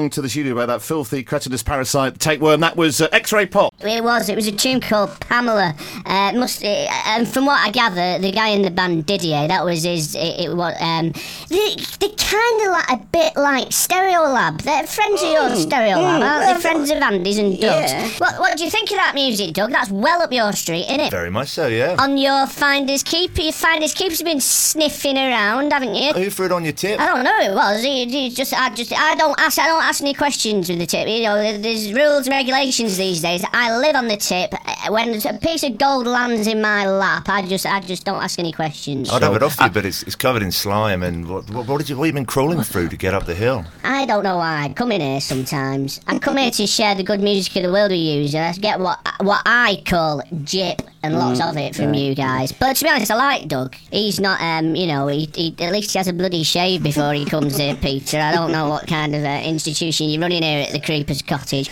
Along to the studio by that filthy cretinous parasite, the tapeworm. That was uh, X-ray pop. It was. It was a tune called Pamela. Uh, must uh, and from what I gather, the guy in the band Didier, that was his. It, it was. Um, they, they're kind of like a bit like Stereolab. They're friends of yours, Stereo Stereolab, aren't they? Friends of Andy's and Doug's. Yeah. What, what do you think of that music, Doug? That's well up your street, isn't it? Very much so, yeah. On your finders keeper, your finders keepers have been sniffing around, haven't you? Who threw it on your tip? I don't know who it was. He, he just, I just, I don't ask, I don't ask any questions with the tip. You know, there's rules and regulations these days. I live on the tip. Uh, When a piece of gold lands in my lap, I just, I just don't ask any questions. I'd So have it off you, but it's, it's covered in slime. And what, what, what did you? What have you been crawling through to get up the hill? I don't know why I come in here sometimes. I come here to share the good music of the world with you, and I get what what I call jip and lots Mm, of it from yeah. you guys. But to be honest, I like Doug. He's not, um, you know, he, he at least he has a bloody shave before he comes here, Peter. I don't know what kind of uh, institution you're running here at the Creepers Cottage.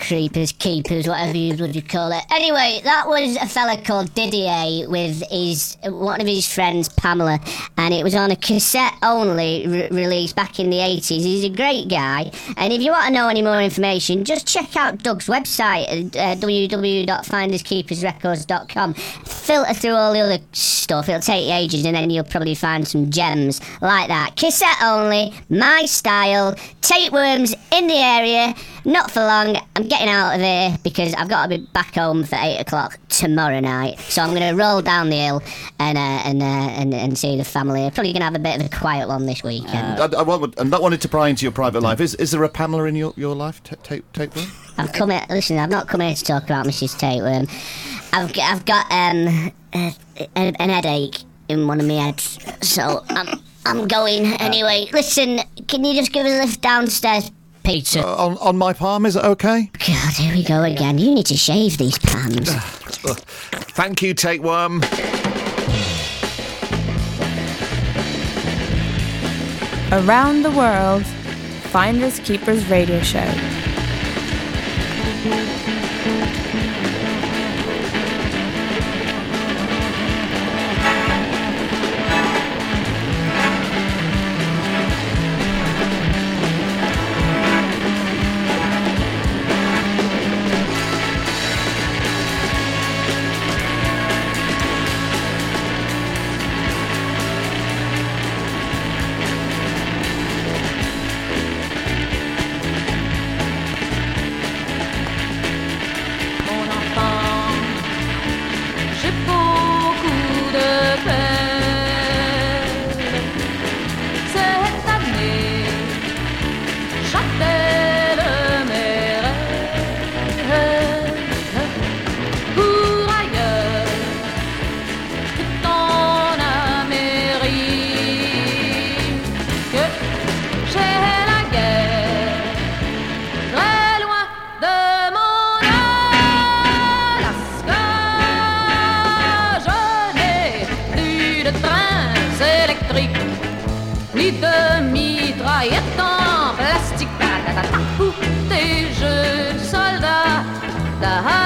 Creepers, keepers, whatever you bloody call it. Anyway, that was a fella called Didier with his one of his friends, Pamela, and it was on a cassette only re- release back in the 80s. He's a great guy, and if you want to know any more information, just check out Doug's website, uh, www.finderskeepersrecords.com. Filter through all the other stuff, it'll take you ages, and then you'll probably find some gems like that. Cassette only, my style, tapeworms in the area, not for long. I'm getting out of here because I've got to be back home for 8 o'clock tomorrow night. So I'm going to roll down the hill and, uh, and, uh, and, and see the family. Probably going to have a bit of a quiet one this weekend. I, I, want- I'm not wanting to pry into your private life. Is, is there a Pamela in your, your life? Tape, tapeworm? I've come here, listen, I've not come here to talk about Mrs. Tapeworm. I've, I've got um, a, a, an headache in one of my heads, so I'm, I'm going anyway. Listen, can you just give us a lift downstairs, Peter? Uh, on, on my palm, is it okay? God, here we go again. You need to shave these palms. [sighs] Thank you, tapeworm. Around the world, Finders Keepers Radio Show. 的好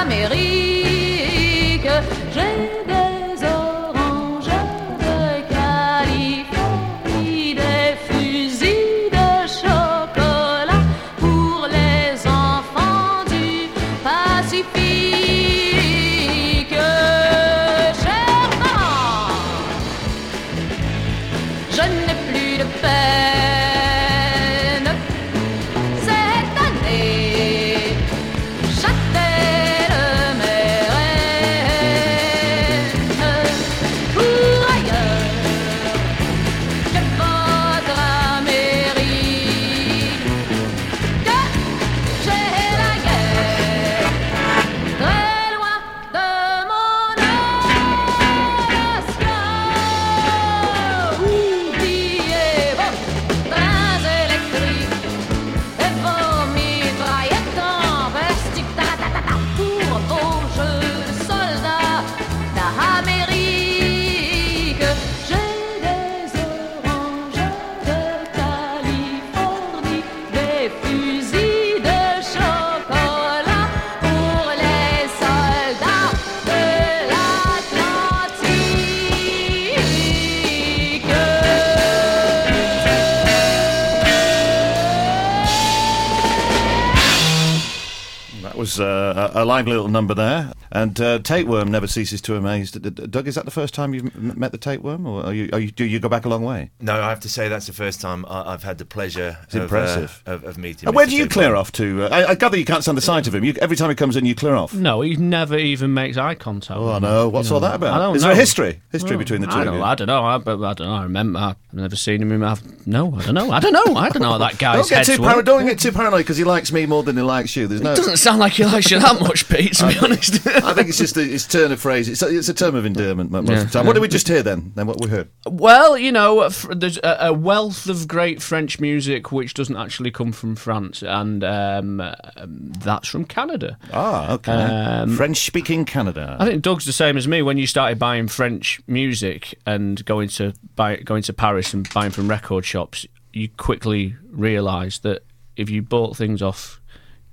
lively little number there. And uh, Tapeworm never ceases to amaze. D- D- Doug, is that the first time you've m- met the Tapeworm, or are you, are you, do you go back a long way? No, I have to say that's the first time I, I've had the pleasure It's of, impressive. uh, of, of meeting. And where Mr. do you Tapeworm. clear off to? Uh, I, I gather you can't stand the sight of him. You, every time he comes in, you clear off. No, he never even makes eye contact. Oh, with no. What's all know. that about? I don't Is there a history? History Oh, between the two I of don't, you? I don't know. I, but I don't know. I remember. I've never seen him. I've, no, I don't know. I don't know. I don't know what that guy's Don't get too worth. paranoid. Don't get too paranoid because he likes me more than he likes you. There's no. It doesn't sound like he likes you that much, Pete. To [laughs] be honest. [laughs] I think it's just a, it's turn of phrase. It's a, it's a term of endearment most Yeah. of the time. What did we just hear then? Then what we heard? Well, you know, there's a, a wealth of great French music which doesn't actually come from France, and um, um, that's from Canada. Ah, okay. Um, French-speaking Canada. I think Doug's the same as me. When you started buying French music and going to buy, going to Paris and buying from record shops, you quickly realised that if you bought things off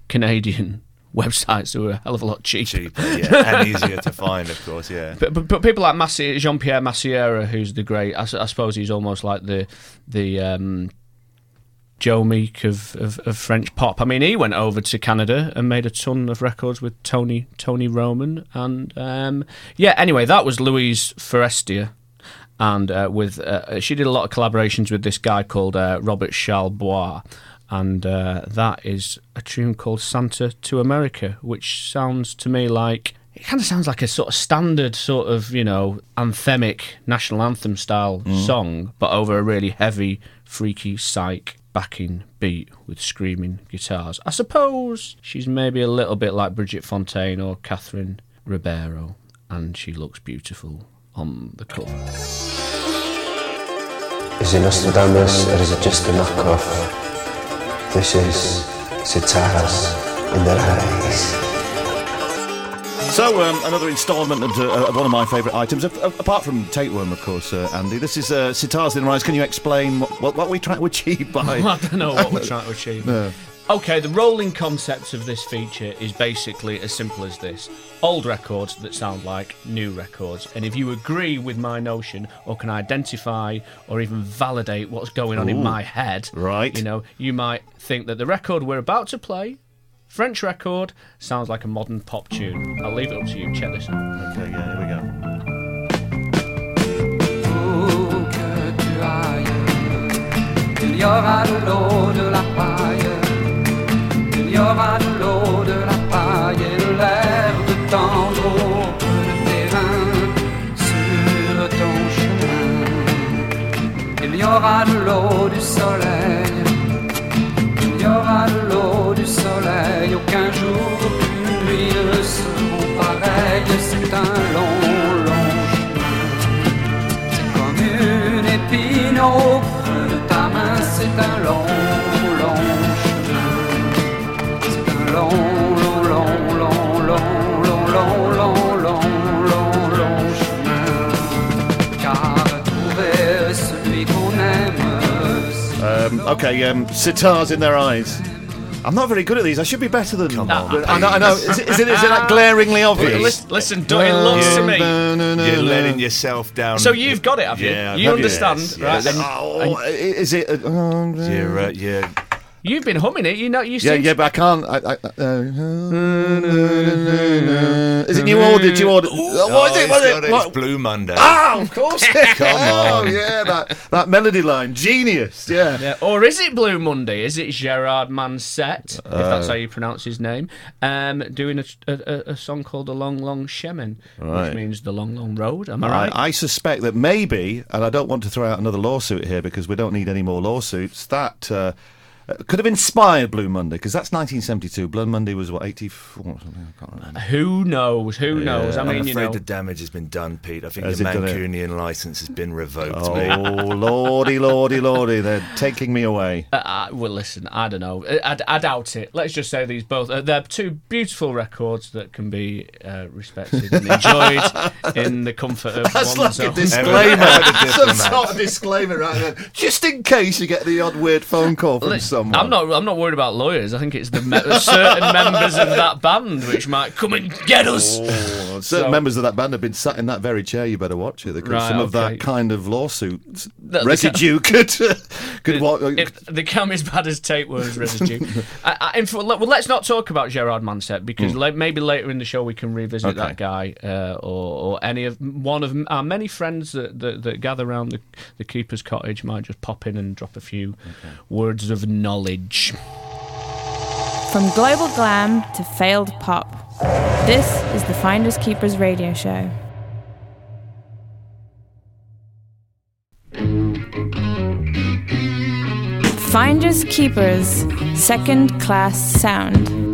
Canadian websites, they were a hell of a lot cheaper. yeah, and easier to find, of course. Yeah. But, but, but people like Massi- Jean Pierre Massiera, who's the great, I suppose he's almost like the the um, Joe Meek of, of, of French pop. I mean, he went over to Canada and made a ton of records with Tony Tony Roman, and um, yeah. Anyway, that was Louise Forestier, and uh, with uh, she did a lot of collaborations with this guy called uh, Robert Charlebois. And uh, that is a tune called Santa to America, which sounds to me like it kind of sounds like a sort of standard sort of you know anthemic national anthem style Mm. song but over a really heavy freaky psych backing beat with screaming guitars i suppose she's maybe a little bit like brigitte fontaine or catherine ribeiro and she looks beautiful on the cover Is it Nostradamus or is it just a knockoff? This is Sitars in their eyes. So, um, another instalment of, uh, of one of my favourite items, a- a- apart from Tapeworm, of course, uh, Andy. This is uh, Sitars in their Eyes. Can you explain what, what, what we're trying to [laughs] achieve by. [laughs] I don't know what we're [laughs] trying to achieve. No. Okay, the rolling concept of this feature is basically as simple as this old records that sound like new records. And if you agree with my notion or can identify or even validate what's going on in my head, Right. you know, you might think that the record we're about to play, French record, sounds like a modern pop tune. I'll leave it up to you. Check this out. Okay, yeah, here we go. Où que tu ailles, il y aura de l'eau, de la paille. Il y aura de l'eau, de la paille et de l'air de peu de terrain sur ton chemin. Il y aura de l'eau, du soleil. Il y aura de l'eau, du soleil. Aucun jour, aucune nuit ne seront pareils. C'est un long, long comme une épine au creux de ta main, c'est un long Um, okay, um, Sitars in their eyes. I'm not very good at these. I should be better than. Come on, I know. I know. Is it, is it, is it like glaringly obvious? Listen, listen Doug, it looks to me. You're letting yourself down. So you've got it, have you? Yeah, I've you understand, Yes, right? yes. And- Oh, is it? Uh, You're, uh, yeah. You've been humming it. You know, you yeah, seem yeah, but I can't. I, I, uh, is it New Order? New Order? Oh, what is it? What is it? it. What? It's Blue Monday. Oh, of course. [laughs] Come on. Oh, yeah, that, that melody line. Genius. Yeah. Yeah. Or is it Blue Monday? Is it Gerard Manset, if that's Uh. how you pronounce his name, um, doing a, a, a- a song called The Long Long Shemin, Right. which means The Long Long Road. Am I I, right? I suspect that maybe, and I don't want to throw out another lawsuit here because we don't need any more lawsuits, that uh, uh, could have inspired Blue Monday because that's 1972. Blue Monday was, what, 84 or something? I can't remember. Who knows? Who knows? I I'm mean, afraid you know. the damage has been done, Pete. I think Has the it? Mancunian license has been revoked. Oh, mate. lordy, lordy, lordy. They're taking me away. Uh, uh, well, listen, I don't know. I, I, I doubt it. Let's just say these both. Uh, they're two beautiful records that can be uh, respected and enjoyed [laughs] in the comfort of That's one's like a own. disclaimer. Ever- ever Some sort of disclaimer right there. Just in case you get the odd weird phone call from Lis- someone. I'm not. I'm not worried about lawyers. I think it's the me- certain [laughs] members of that band which might come and get us. Oh, certain So- members of that band have been sat in that very chair. You better watch it. Because Right, some of that kind of lawsuit That- residue [laughs] could could what, If they come as bad as tapeworms residue. [laughs] I, I, well, let's not talk about Gerard Manset because Mm. maybe later in the show we can revisit Okay. that guy uh, or, or any of one of our many friends that, that, that gather around the, the keeper's cottage might just pop in and drop a few words of knowledge. From global glam to failed pop, this is the Finders Keepers radio show. Finders Keepers, second class sound.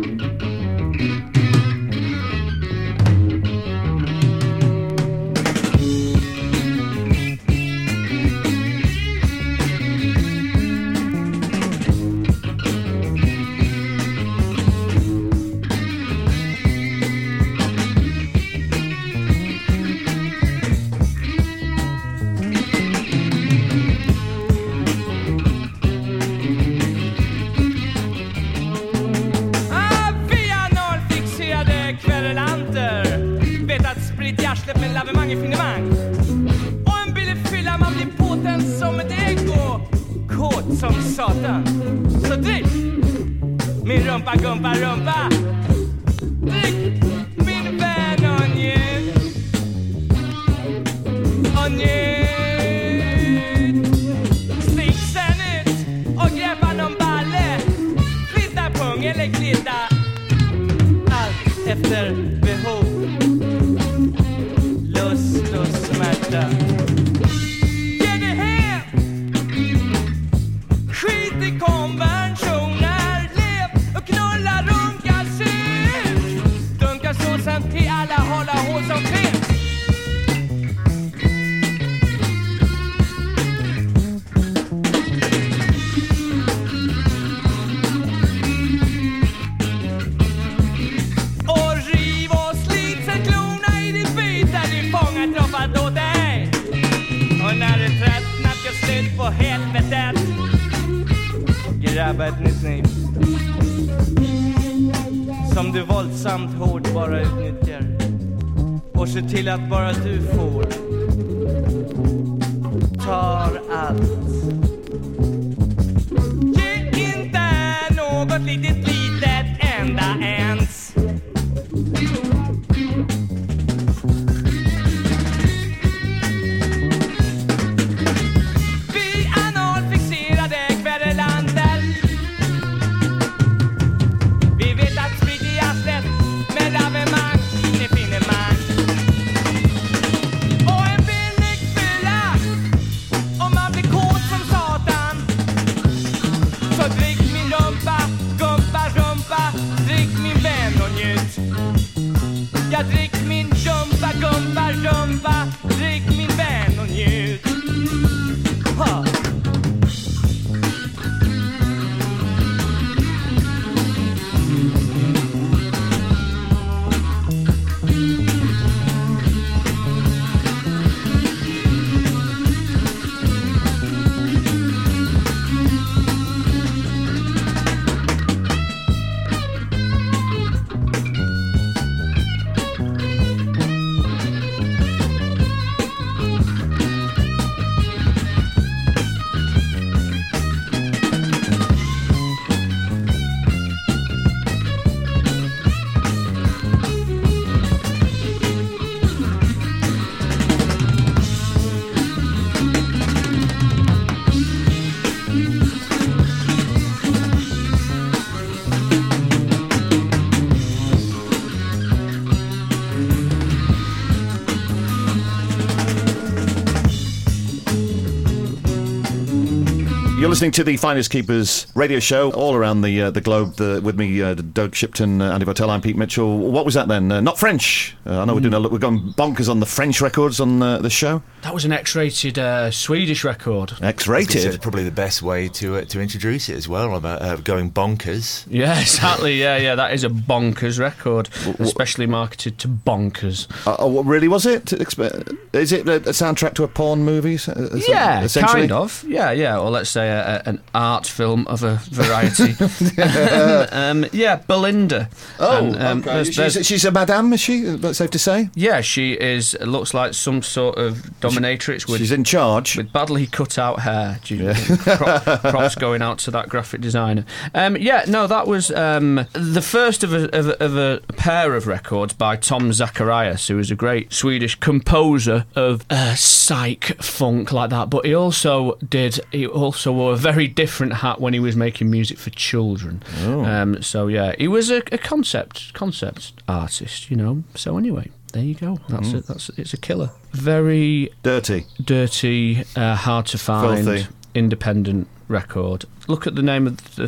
Listening to the Finders Keepers radio show all around the uh, the globe. The, with me, uh, Doug Shipton, uh, Andy Votel, I'm Pete Mitchell. What was that then? Uh, not French. Uh, I know we're doing a, look. we're going bonkers on the French records on uh, the show. That was an X-rated uh, Swedish record. X-rated. It's probably the best way to uh, to introduce it as well about uh, going bonkers. Yeah, [laughs] exactly. Yeah, yeah, that is a bonkers record, especially marketed to bonkers. Uh, oh, what really was it? Is it a, a soundtrack to a porn movie? s- uh, Yeah, essentially? kind of. Yeah, yeah. Or let's say a, an art film of a variety. [laughs] um, yeah, Belinda. Oh, And, um, okay. there's- she's, there's- she's a madame, is she? That's safe to say. yeah, she is. Looks like some sort of dominatrix with. She's in charge. with badly cut out hair. You- Prop, [laughs] props going out to that graphic designer. Um, yeah, no, that was um, the first of a, of, a, of a pair of records by Tom Zacharias, who is a great Swedish composer of uh, psych funk like that. But he also did. He also wore a very different hat when he was making music for children. Oh. Um, so yeah, he was a, a concept concept artist. You know. So anyway. There you go. That's Mm. it. That's it's a killer. Very dirty, dirty, uh, hard to find, Filthy. independent record. Look at the name of the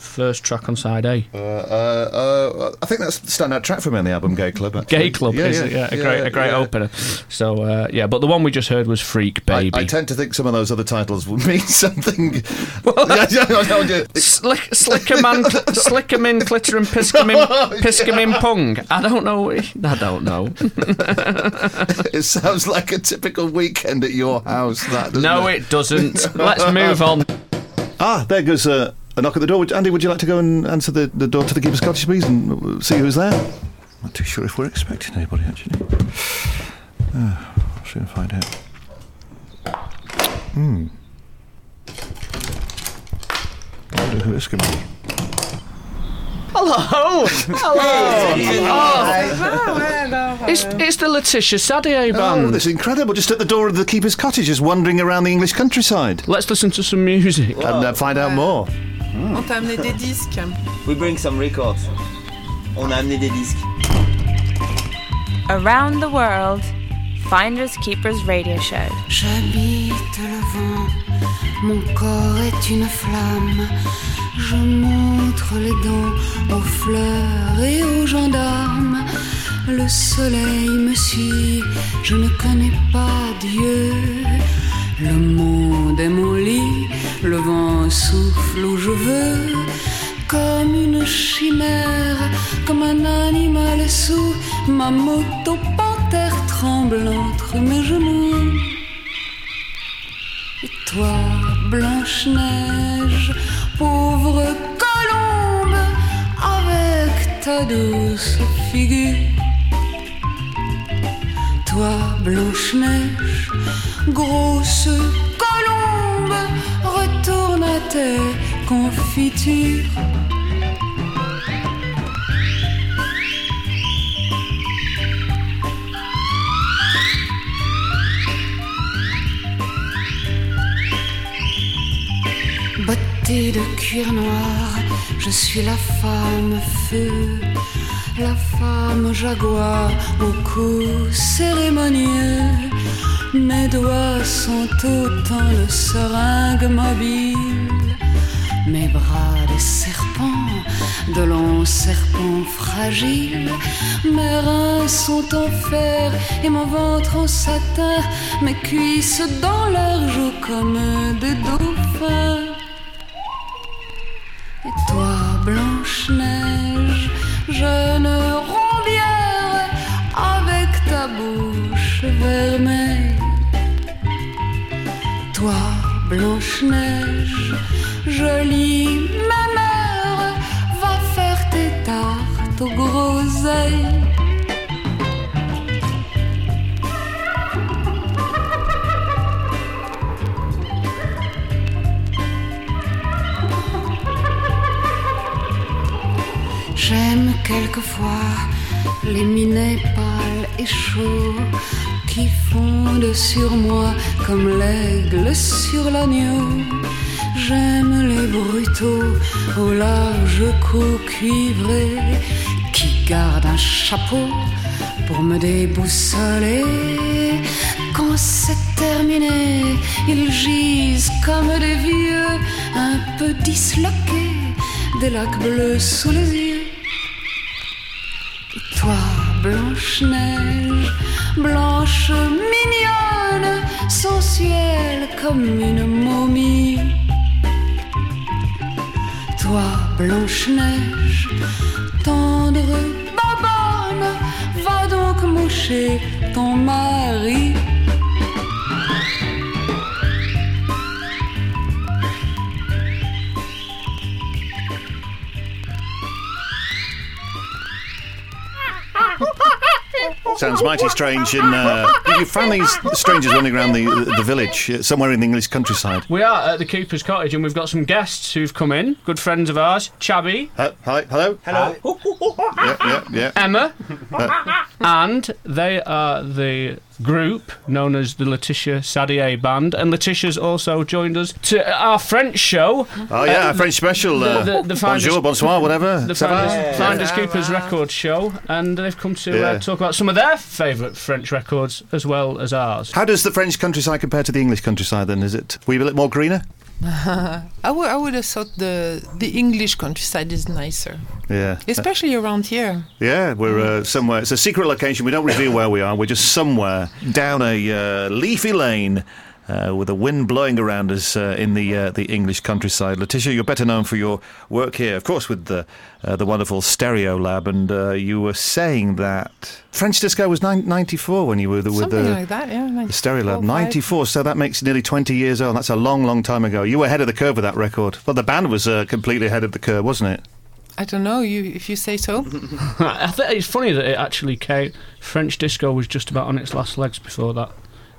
first track on side A. Uh, uh, uh, I think that's the standout track for me on the album Gay Club. actually. Gay Club, is it? yeah, a great, a great yeah. opener. So uh, yeah, but the one we just heard was Freak Baby. I, I tend to think some of those other titles would mean [laughs] something. [laughs] Yeah, yeah, yeah. [laughs] Slick, Slickerman, Slickermin, Clitter and Piscamin, Piscamin Pung. I don't know. I don't know. it sounds like a typical weekend at your house. That doesn't No, it doesn't. Let's move on. Ah, there goes a, a knock at the door. Would- Andy, would you like to go and answer the, the door to the Keeper's Cottage, please, and see who's there? Not too sure if we're expecting anybody, actually. Uh, I'll soon find out. Hmm. I wonder who this could be. Hello. Hello. Oh. It's, it's the Letitia Sadier band. Oh, that's incredible. Just at the door of the Keeper's Cottage, just wandering around the English countryside. Let's listen to some music. And uh, find out more. On t'a amené des disques. We bring some records. On a amené des disques. Around the world, Finders Keepers Radio Show. J'habite le vent, mon corps est une flamme. Je montre les dents aux fleurs et aux gendarmes. Le soleil me suit, je ne connais pas Dieu. Le monde est mon lit, le vent souffle où je veux. Comme une chimère, comme un animal sous ma moto panthère tremble entre mes genoux. Et toi, Blanche-Neige, pauvre colombe, avec ta douce figure. Toi, Blanche-Neige, grosse colombe, retourne à tes confitures. Bottée de cuir noir, je suis la femme feu, la femme jaguar au cou cérémonieux. Mes doigts sont autant de seringues mobiles, mes bras des serpents, de longs serpents fragiles. Mes reins sont en fer et mon ventre en satin, mes cuisses dans l'argent comme des dauphins. Blanche-Neige, jolie ma mère, va faire tes tartes aux groseilles. J'aime quelquefois les minets pâles et chauds qui fondent sur moi comme l'aigle sur l'agneau. J'aime les brutaux au large cou cuivré qui gardent un chapeau pour me déboussoler. Quand c'est terminé, ils gisent comme des vieux, un peu disloqués, des lacs bleus sous les yeux. Toi, Blanche-Neige, blanche mignonne, sensuelle comme une momie. Toi, Blanche-Neige, tendre babonne, va donc moucher ton mari. Sounds mighty strange. And uh, you found these strangers running around the the village uh, somewhere in the English countryside. We are at the Keeper's Cottage and we've got some guests who've come in. Good friends of ours. Chabby. Uh, hi, hello. Hello. Yeah, yeah, yeah. Emma. Uh, and they are the group known as the Letitia Sadier Band. And Letitia's also joined us to our French show. Oh yeah, Uh, a French special. Uh, the, the, the Finders- bonjour, bonsoir, whatever. The Ça va? Finders, Finders Keepers record show, and they've come to Yeah. uh, talk about some of their favourite French records as well as ours. How does the French countryside compare to the English countryside? Then is it we a bit more greener? [laughs] I would I would have thought the the English countryside is nicer, Yeah. especially around here. Yeah, we're uh, somewhere. It's a secret location. We don't reveal where we are. We're just somewhere down a uh, leafy lane. Uh, with the wind blowing around us uh, in the uh, the English countryside, Letitia, you're better known for your work here, of course, with the uh, the wonderful Stereolab. And uh, you were saying that French disco was nine, 94 when you were the, with Something the, like that, yeah. the Stereolab. 94, 94, so that makes nearly 20 years old. That's a long, long time ago. You were ahead of the curve with that record. Well, the band was uh, completely ahead of the curve, wasn't it? I don't know you if you say so. [laughs] I think it's funny that it actually came. French disco was just about on its last legs before that.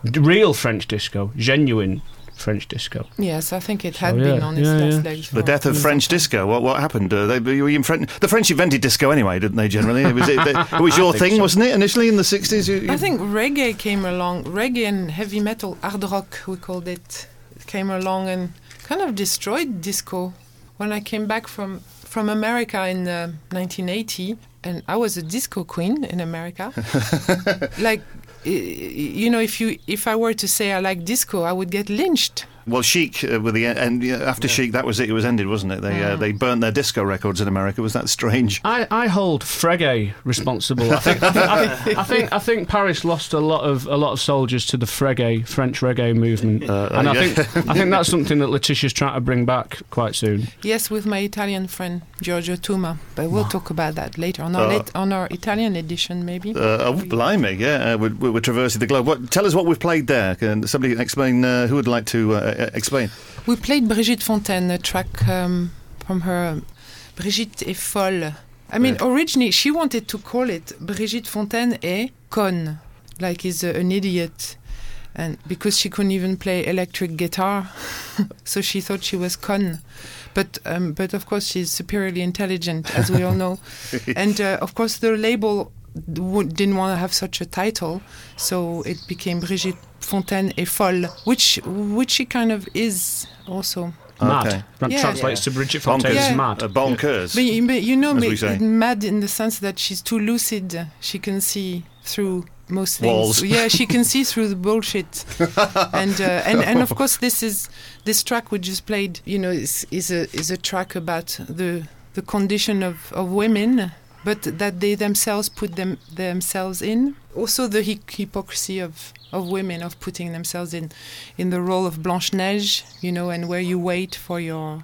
D- Real French disco, genuine French disco. yes, I think it had Oh, been on its yeah, last yeah. legs. The death of French disco. What what happened? Uh, they, were you in French, the French invented disco anyway, didn't they? Generally, it was, it, it was your thing, so. wasn't it? Initially in the sixties. I think reggae came along. Reggae and heavy metal, hard rock, we called it, came along and kind of destroyed disco. When I came back from from America in uh, 1980, and I was a disco queen in America. [laughs] like, y- y- you know, if you if I were to say I like disco, I would get lynched. Well, Chic uh, with the and yeah, after Chic, that was it. It was ended, wasn't it? They uh, they burnt their disco records in America. Was that strange? I, I hold Frege responsible. I think I think, I think I think I think Paris lost a lot of a lot of soldiers to the Frege French reggae movement, and I Uh, yeah. think I think that's something that Letitia's trying to bring back quite soon. Yes, with my Italian friend Giorgio Tuma, but we'll talk about that later on our Uh, late, on our Italian edition, maybe. Uh, oh, blimey, yeah, uh, we're, we're we're traversing the globe. What, tell us what we've played there. Can somebody explain? Uh, who would like to uh, explain? We played Brigitte Fontaine, a track um, from her um, Brigitte est folle. I mean, originally she wanted to call it Brigitte Fontaine est conne, like is uh, an idiot, and because she couldn't even play electric guitar, [laughs] so she thought she was conne. But um, but of course she's superiorly intelligent, as we all know, [laughs] and uh, of course the label didn't want to have such a title, so it became Brigitte Fontaine est folle, which which she kind of is also. Mad. Okay. That Yeah. translates to Bridget Fontaine's Yeah. mad. Uh, bonkers. But, you- but you know, as ma- mad in the sense that she's too lucid. She can see through most things. Walls. Yeah, she can see through the bullshit. [laughs] and, uh, and and of course, this is this track we just played. You know, is is a is a track about the the condition of, of women, but that they themselves put them themselves in. Also, the hy- hypocrisy of of women of putting themselves in in the role of Blanche Neige. You know, and where you wait for your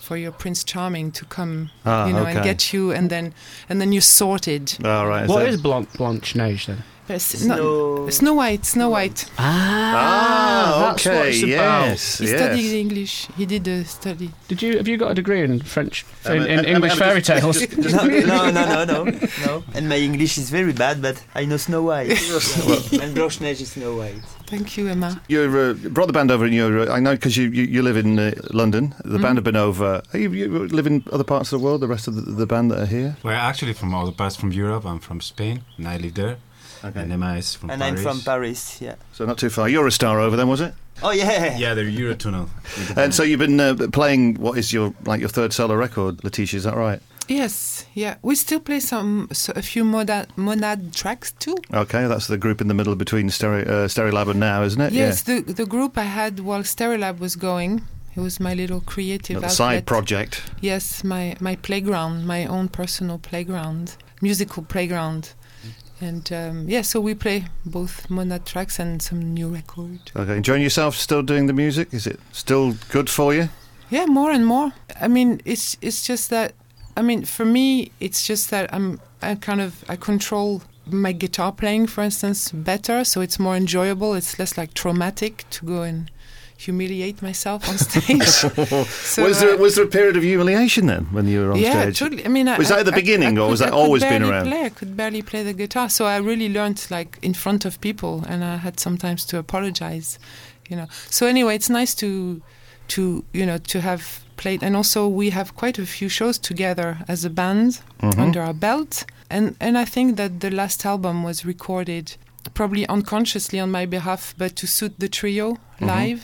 for your Prince Charming to come, Ah, you know, okay. and get you, and then and then you're sorted. All right. What so- is Blanche, Blanche Neige then? Yes, no- Snow White, Snow White. Ah, that's what okay, it's about. yes, He yes. studied English. He did a study. Did you have you got a degree in French in, Um, in um, English um, fairy just- tales? no, [laughs] no, no, no, no, no. And my English is very bad, but I know Snow White. [laughs] [laughs] and Blanche Neige is Snow White. Thank you, Emma. You uh, brought the band over, and you're. Uh, I know because you, you you live in uh, London. The band have been over. Are you, you live in other parts of the world. The rest of the, the band that are here. We're actually from all the parts from Europe. I'm from Spain, and I live there. And Emma from and Paris. I'm from Paris, yeah. So not too far. You're a star over then, was it? Oh, yeah. Yeah, the Eurotunnel. And so you've been uh, playing what is your like your third solo record, Letitia? Is that right? Yes, yeah. We still play some so a few Monade Monade tracks too. Okay, that's the group in the middle between Stereo, uh, Stereolab and now, isn't it? Yes, the the group I had while Stereolab was going. It was my little creative outlet. side project. Yes, my my playground, my own personal playground, musical playground. And um, yeah, so we play both Monade tracks and some new record. Okay, enjoying yourself? Still doing the music? Is it still good for you? Yeah, more and more. I mean, it's it's just that. I mean, for me, it's just that I'm I kind of I control my guitar playing, for instance, better, so it's more enjoyable. It's less like traumatic to go and humiliate myself on stage. [laughs] So, was there uh, was there a period of humiliation then when you were on yeah, stage? totally. I mean, I- was that I- at the I- beginning, I or was could- that always been around? Play. I could barely play the guitar, so I really learned like in front of people, and I had sometimes to apologize. You know. So anyway, it's nice to to you know to have played, and also we have quite a few shows together as a band Mhm. under our belt, and and I think that the last album was recorded probably unconsciously on my behalf, but to suit the trio Mhm. live.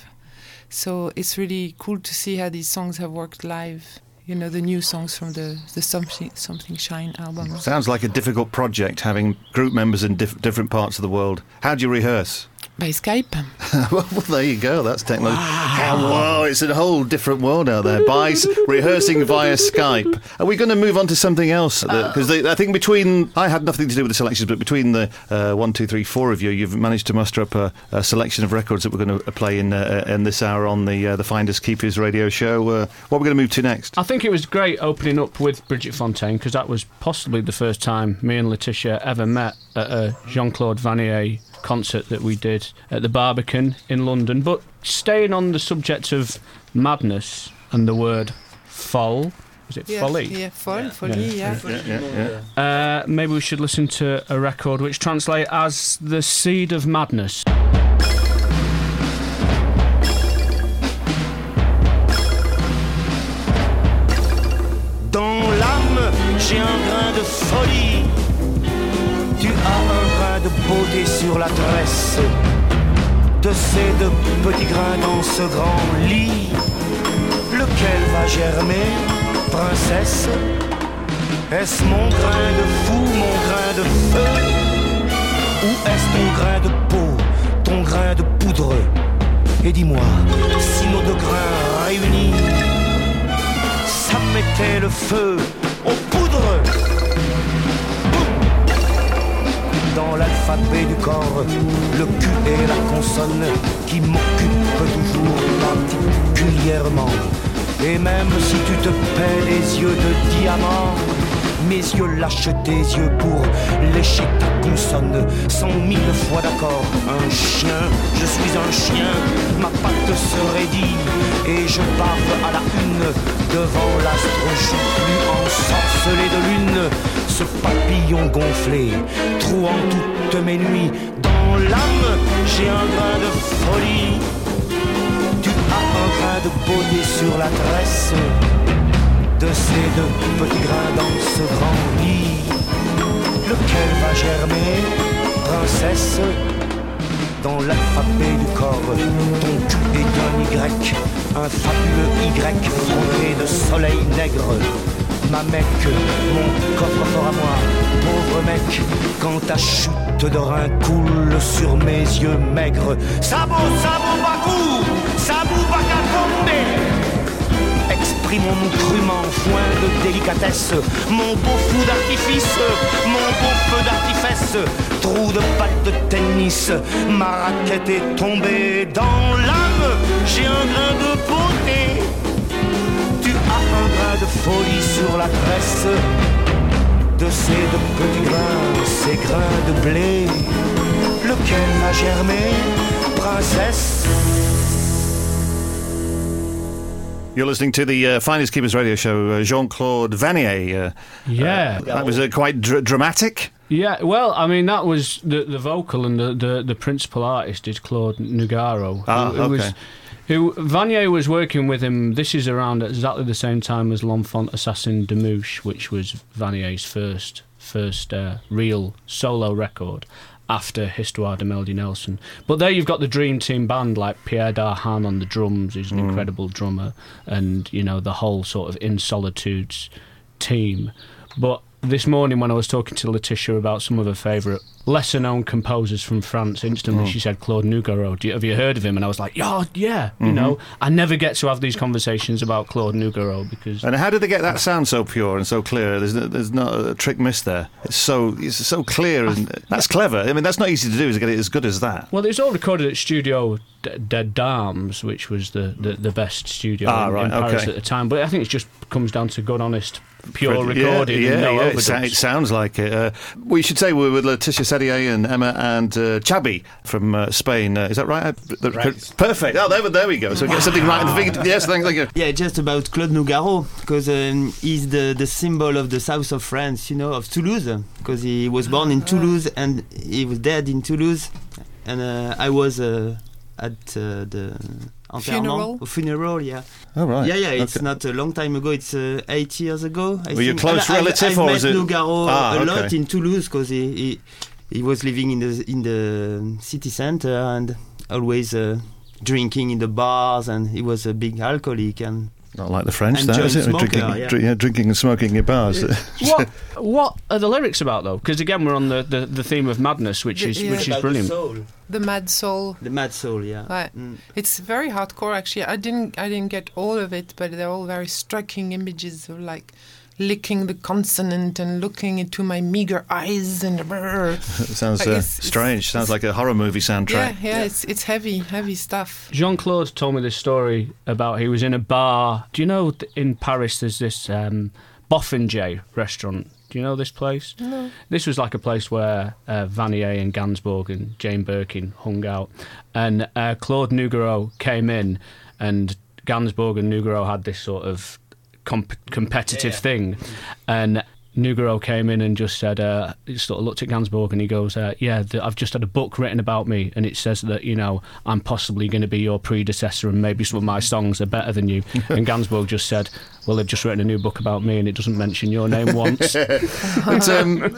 So it's really cool to see how these songs have worked live. You know, the new songs from the the Something Something Shine album. Sounds like a difficult project having group members in diff- different parts of the world. How do you rehearse? By Skype. [laughs] well, there you go. That's technology. Wow, it's a whole different world out there. By [laughs] rehearsing via Skype. Are we going to move on to something else? Because I think between I had nothing to do with the selections, but between the uh, one, two, three, four of you, you've managed to muster up a, a selection of records that we're going to play in uh, in this hour on the uh, the Finders Keepers radio show. Uh, what are we going to move to next? I think it was great opening up with Bridget Fontaine because that was possibly the first time me and Letitia ever met at a Jean Claude Vannier concert that we did at the Barbican in London. But staying on the subject of madness and the word folle, was it Yeah, folly? yeah, folle, folie, yeah. Uh, maybe we should listen to a record which translates as the seed of madness. Dans l'âme, j'ai un grain de folie. De beauté sur la tresse. De ces deux petits grains dans ce grand lit. Lequel va germer, princesse? Est-ce mon grain de fou, mon grain de feu? Ou est-ce ton grain de peau, ton grain de poudre? Et dis-moi, si nos deux grains réunis ça mettait le feu aux poudres? Dans l'alphabet du corps, le Q est la consonne qui m'occupe toujours particulièrement. Et même si tu te paies les yeux de diamant, mes yeux lâchent tes yeux pour lécher ta consonne. Cent mille fois d'accord, un chien, je suis un chien, ma patte se raidit et je bave à la une devant l'astre joufflu ensorcelé de lune. Ce papillon gonflé, trouant toutes mes nuits, dans l'âme j'ai un grain de folie. Tu as un grain de beauté sur la tresse de ces deux petits grains dans ce grand lit. Lequel va germer, princesse, dans l'alphabet du corps Ton cul est un Y, un fabuleux Y frondé de soleil nègre. Ma mec, mon coffre-fort à moi, pauvre mec, quand ta chute de rein coule sur mes yeux maigres. Sabo, sabo, bagou, sabou, bagatombe. Exprimons-nous crûment, de délicatesse, mon beau fou d'artifice, mon beau feu d'artifice, trou de patte de tennis, ma raquette est tombée dans l'âme, j'ai un grain de beauté, tu as un grain de folie sur la tresse, de ces deux petits grains, ces grains de blé, lequel a germé, princesse? You're listening to the uh, Keepers radio show. Uh, Jean Claude Vannier. Uh, Yeah. uh, that was uh, quite dr- dramatic. Yeah, well, I mean, that was the the vocal and the, the, the principal artist is Claude Nougaro. Ah, who, who was, okay. who Vannier was working with him. This is around at exactly the same time as L'Enfant Assassin des Mouches, which was Vannier's first first uh, real solo record after Histoire de Melody Nelson. But there you've got the Dream Team band like Pierre Dahan on the drums, who's an Mm. incredible drummer, and you know the whole sort of In Solitudes team. But this morning when I was talking to Letitia about some of her favourite lesser known composers from France, instantly Mm. she said Claude Nougaro. You, have you heard of him? And I was like, yeah, yeah. You Mhm. know, I never get to have these conversations about Claude Nougaro because And how did they get that sound so pure and so clear? There's no, there's not a trick missed there. It's so it's so clear and that's clever. I mean, that's not easy to do. Is to get it as good as that. Well, it was all recorded at Studio D- Des Dames, which was the, the, the best studio Ah, in, right, in Paris okay. at the time. But I think it's just comes down to good, honest, pure Pretty- recording. Yeah, and no yeah, it, overdubs. sa- it sounds like it. Uh, we should say we're with Letitia Sadier and Emma and uh, Chabi from uh, Spain. Uh, is that right? Uh, the- Right. Perfect. Oh, there, there we go. So get something right. in the beginning. Yes, thank, thank you. [laughs] Yeah, just about Claude Nougaro, because um, he's the, the symbol of the south of France, you know, of Toulouse, because he was born in Toulouse and he was dead in Toulouse. And uh, I was uh, at uh, the enterrement- Funeral? funeral, yeah. Oh, right. Yeah, yeah, it's Okay. not a long time ago, it's uh, eight years ago. I Were you a think. close And I- relative I've or met is it- Nougaro Ah, a lot in Toulouse, because he, he, he was living in the, in the city center and always uh, drinking in the bars, and he was a big alcoholic. and Not like the French, And that joint it? smoker, drinking, yeah. dri- yeah, drinking and smoking in bars. [laughs] what what are the lyrics about though? Because again, we're on the, the, the theme of madness, which is Yeah. which is About the brilliant. soul. The Mad Soul. The Mad Soul, yeah. Right. Mm. It's very hardcore actually. I didn't I didn't get all of it, but they're all very striking images of like licking the consonant and looking into my meager eyes and [laughs] sounds Like, uh, it's- it's- strange. Sounds like a horror movie Yeah, soundtrack. yeah, it's it's heavy, heavy stuff. Jean Claude told me this story about he was in a bar. Do you know in Paris there's this um, Boffin restaurant? Do you know this place? No. This was like a place where uh, Vannier and Gainsbourg and Jane Birkin hung out. And uh, Claude Nougaro came in, and Gainsbourg and Nougaro had this sort of comp- competitive thing. And Nougaro came in and just said, uh, he sort of looked at Gainsbourg and he goes, uh, Yeah, th- I've just had a book written about me, and it says that, you know, I'm possibly going to be your predecessor, and maybe some of my songs are better than you. [laughs] and Gainsbourg just said, Well, they've just written a new book about me, and it doesn't mention your name once. [laughs] But, um, uh,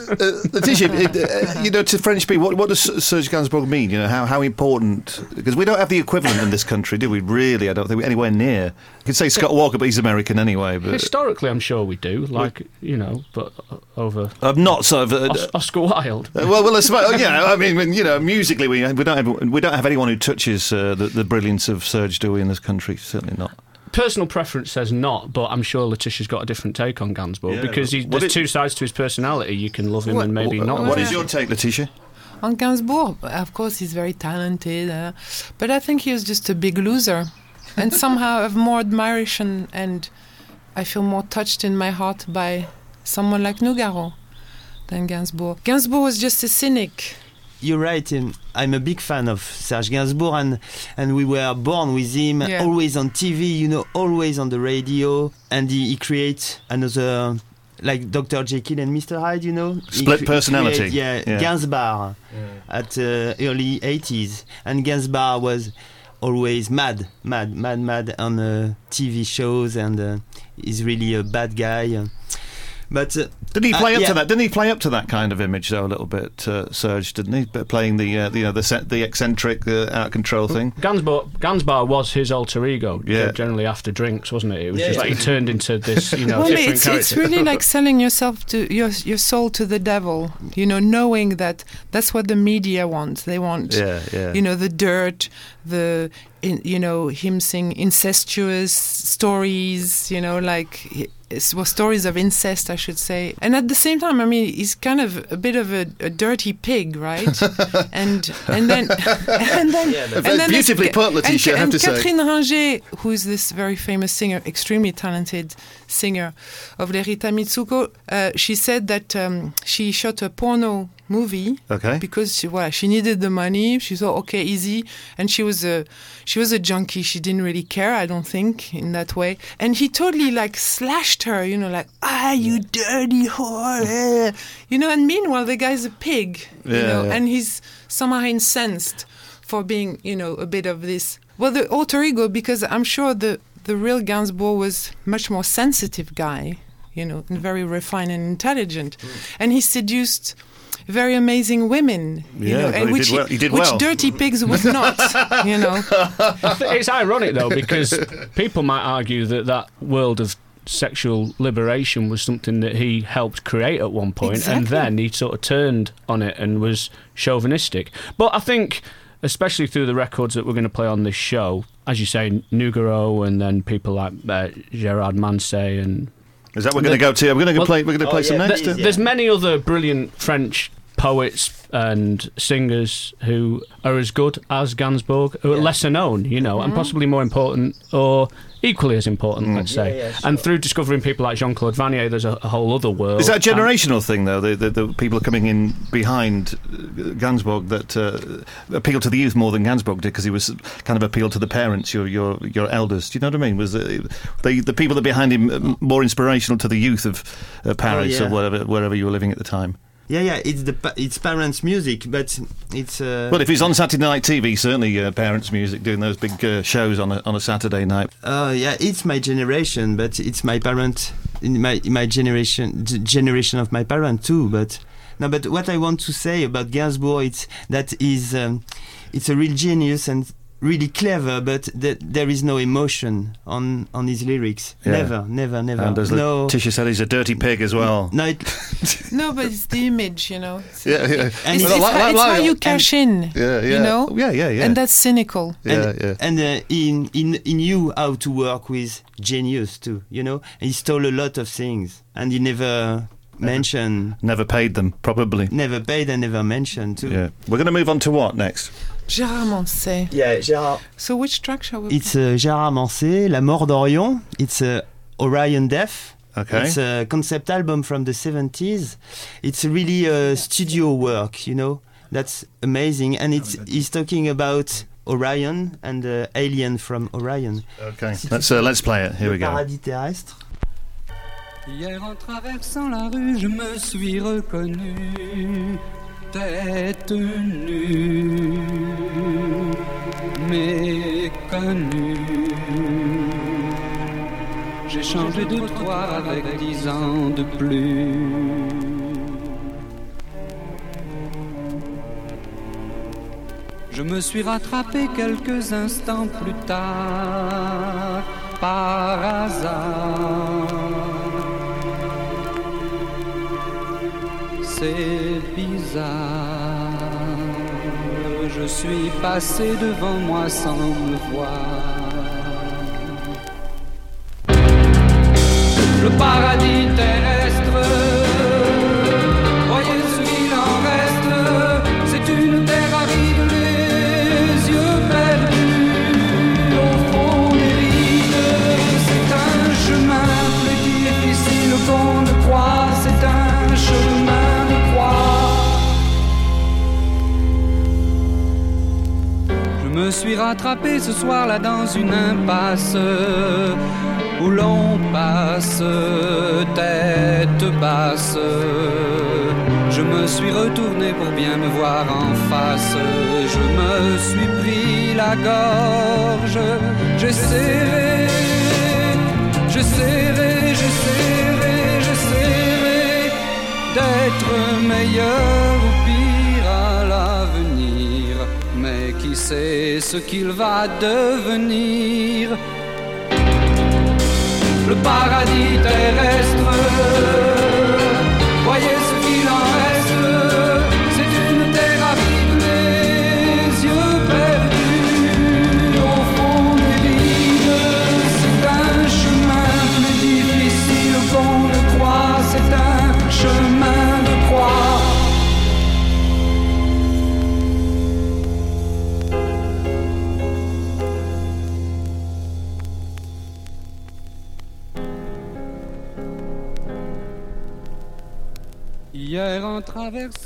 Letitia, uh, you know, to French people, what, what does Serge Gainsbourg mean? You know, how, how important? Because we don't have the equivalent in this country, do we? Really, I don't think we're anywhere near. You could say Scott Walker, but he's American anyway. But Historically, I'm sure we do, like, you know, but uh, over. I'm not sort of. Uh, Os- Oscar Wilde. Uh, well, well, I suppose, you I mean, [laughs] you know, musically, we, we don't have we don't have anyone who touches uh, the, the brilliance of Serge, do we? In this country, certainly not. Personal preference says not, but I'm sure Letitia's got a different take on Gainsbourg Yeah. because he, What there's it- two sides to his personality. You can love him What- and maybe Wh- not. What love is him. your take, Letitia? On Gainsbourg, of course, he's very talented, uh, but I think he was just a big loser. And somehow I have more admiration and I feel more touched in my heart by someone like Nougaro than Gainsbourg. Gainsbourg was just a cynic. You're right. um, I'm a big fan of Serge Gainsbourg, and and we were born with him. Yeah. Always on TV, you know, always on the radio, and he, he creates another. Like Dr. Jekyll and Mr. Hyde, you know, Split cre- personality. create, yeah, Yeah. Gainsbourg at uh, early 80s, and Gainsbourg was always mad, mad, mad, mad on uh, TV shows, and uh, he's really a bad guy. uh. But uh, Didn't he play uh, up yeah. to that? Didn't he play up to that kind of image though a little bit, uh, Serge? Didn't he? But playing the uh, the, you know the set, the eccentric, uh, out of control thing. Gainsbourg, Gainsbourg was his alter ego. Yeah. Generally after drinks, wasn't it? It was Yeah, just yeah. like he turned into this, you know, well, different it's, character. it's really like [laughs] selling yourself to your your soul to the devil. You know, knowing that that's what the media wants. They want, Yeah, yeah. you know, the dirt, the in, you know him saying incestuous stories. You know, like it's, well, stories of incest, I should say. And at the same time, I mean, he's kind of a bit of a, a dirty pig, right? [laughs] and and then [laughs] and then Yeah, and then beautifully there's- put, Letitia, and, I have and to say. Catherine Ringer, who is this very famous singer, extremely talented singer of Les Rita Mitsouko, uh, she said that um, she shot a porno movie Okay. because she, well, she needed the money. She thought, okay, easy, and she was a she was a junkie. She didn't really care, I don't think, in that way. And he totally like slashed her, you know, like ah, you dirty whore, eh." [laughs] you know. And meanwhile, the guy's a pig, you know, yeah. and he's somehow incensed for being, you know, a bit of this. Well, the alter ego, because I'm sure the the real Gainsbourg was much more sensitive guy, you know, and very refined and intelligent, and he seduced very amazing women, you Yeah, know, well, and he which did well- he did which well. dirty pigs would not, [laughs] you know. It's ironic though because people might argue that that world of sexual liberation was something that he helped create at one point, and Exactly. then he sort of turned on it and was chauvinistic. But I think, especially through the records that we're going to play on this show, as you say, Nougaro, and then people like uh, Gerard Manset and Is that we're going to go to? We're going to Well, play. We're going to oh, play some yeah, next. please, uh? yeah. there's many other brilliant French poets and singers who are as good as Gainsbourg, who are lesser known, you know, and Mhm. possibly more important or equally as important, let's say. Yeah, yeah, And through discovering people like Jean Claude Vannier, there's a, a whole other world. Is that a And- generational thing, though? The, the, the people are coming in behind uh, Gainsbourg that uh, appeal to the youth more than Gainsbourg did because he was kind of appealed to the parents, your your your elders. Do you know what I mean? Was uh, the the people that behind him more inspirational to the youth of uh, Paris yeah. or wherever wherever you were living at the time? Yeah, yeah, it's the it's parents' music, but it's. Uh, Well, if he's on Saturday night TV, certainly uh, parents' music doing those big uh, shows on a on a Saturday night. Uh, yeah, it's my generation, but it's my parent, in my my generation, generation of my parent too. But no, but what I want to say about Gainsbourg, it's that is, um, it's a real genius and really clever, but th- there is no emotion on on his lyrics. Yeah. Never, never, never. And as no. Tisha said, he's a dirty pig as well. [laughs] No, it, [laughs] No, but it's the image, you know. It's, Yeah, yeah. It's, And- it's, Well, how, like- it's how you cash in. Yeah, yeah. You know? Yeah, yeah, yeah. And that's cynical. Yeah, and, yeah. And uh, he, he, he knew how to work with genius too, you know. And he stole a lot of things, and he never, mentioned, Never paid them, probably. never paid, and never mentioned too. Yeah. We're going to move on to what next? Gérard Manset. Yeah, Gérard. So which track shall we It's uh, Gérard Manset, La Mort d'Orion. It's uh, Orion Death. Okay. It's a concept album from the 70s. It's really uh, studio work, you know? That's amazing. And it's, he's talking about Orion and the alien from Orion. Okay. Let's uh, let's play it. Here we go. paradis terrestre. Hier en traversant la rue, je me suis reconnu, tête nue, méconnu. J'ai changé de trottoir avec dix ans de plus. Je me suis rattrapé quelques instants plus tard, par hasard. C'est je suis passé devant moi sans me voir. Le paradis terrestre, suis rattrapé ce soir-là dans une impasse où l'on passe tête basse. Je me suis retourné pour bien me voir en face. Je me suis pris la gorge. J'ai serré, j'ai serré d'être meilleur sait ce qu'il va devenir? le paradis terrestre.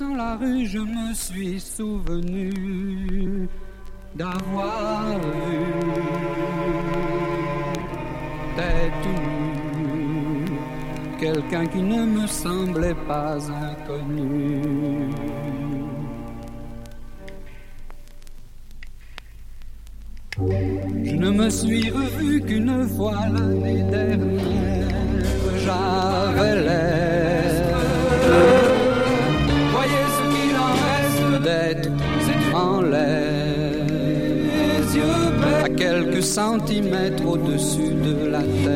Traversant la rue, je me suis souvenu d'avoir vu tête nue quelqu'un qui ne me semblait pas inconnu. Je ne me suis revu qu'une fois l'année centimètres au-dessus de la terre.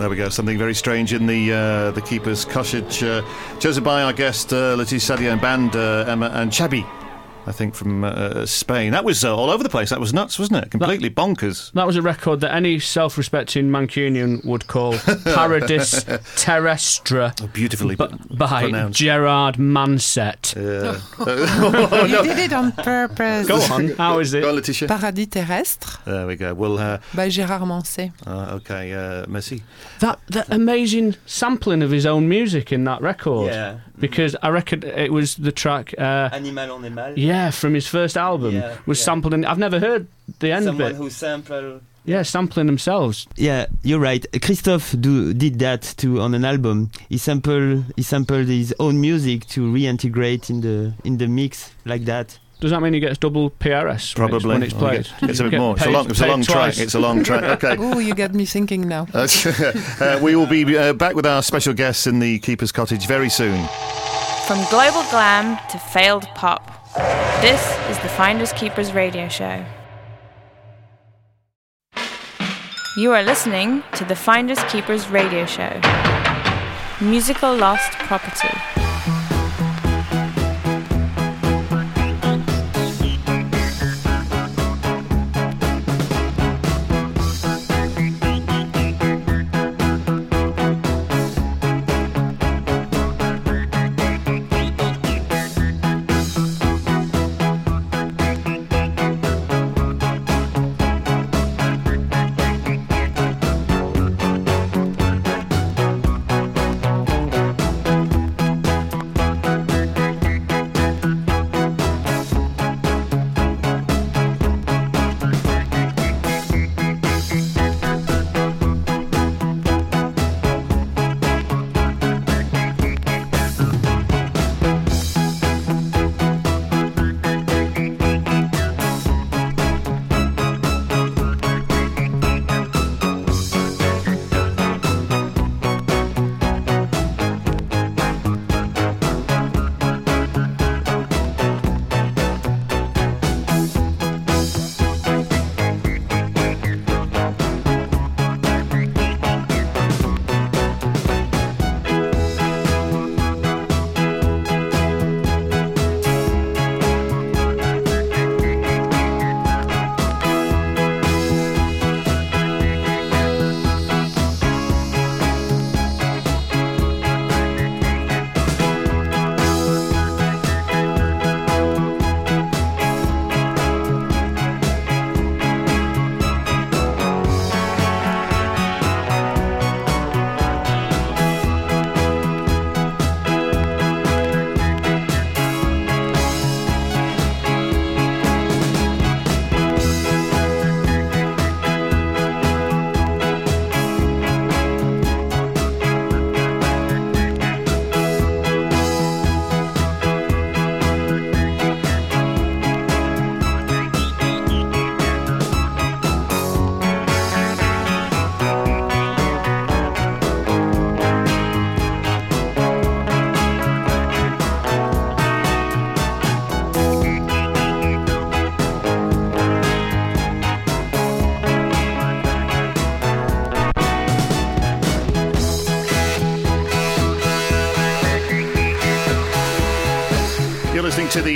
Go. Something very strange in the uh, the keeper's cottage. Uh, chosen by our guest uh, Letitia Sadier and band uh, Emma and Chabi. I think from uh, Spain. That was uh, all over the place. That was nuts, wasn't it? Completely bonkers. That was a record that any self-respecting Mancunian would call [laughs] Paradis Terrestre. Oh, beautifully b- by pronounced. Gerard Manset. [laughs] [laughs] Oh, you did it on purpose. Go on. How is it? Go on, Letitia. Paradis terrestre There we go. Well, uh, by Gérard Manset. uh, okay, uh, merci. That that amazing sampling of his own music in that record. Yeah. Because I reckon it was the track. Uh, Animal on est mal. yeah, from his first album Yeah, was yeah. sampled. In, I've never heard the end Someone bit. who sample. Yeah, sampling themselves. Yeah, you're right. Christophe do, did that too on an album. He sampled he sampled his own music to reintegrate in the in the mix like that. Does that mean he gets double PRS when it's, Probably. when it's Well, played? It's a bit Get more. It's a long, it's a paid long track. It's a long track. [laughs] Okay. Oh, you get me thinking now. [laughs] uh, we will be uh, back with our special guests in the Keeper's Cottage very soon. From global glam to failed pop, this is the Finders Keepers radio show. You are listening to the Finders Keepers radio show. Musical lost property.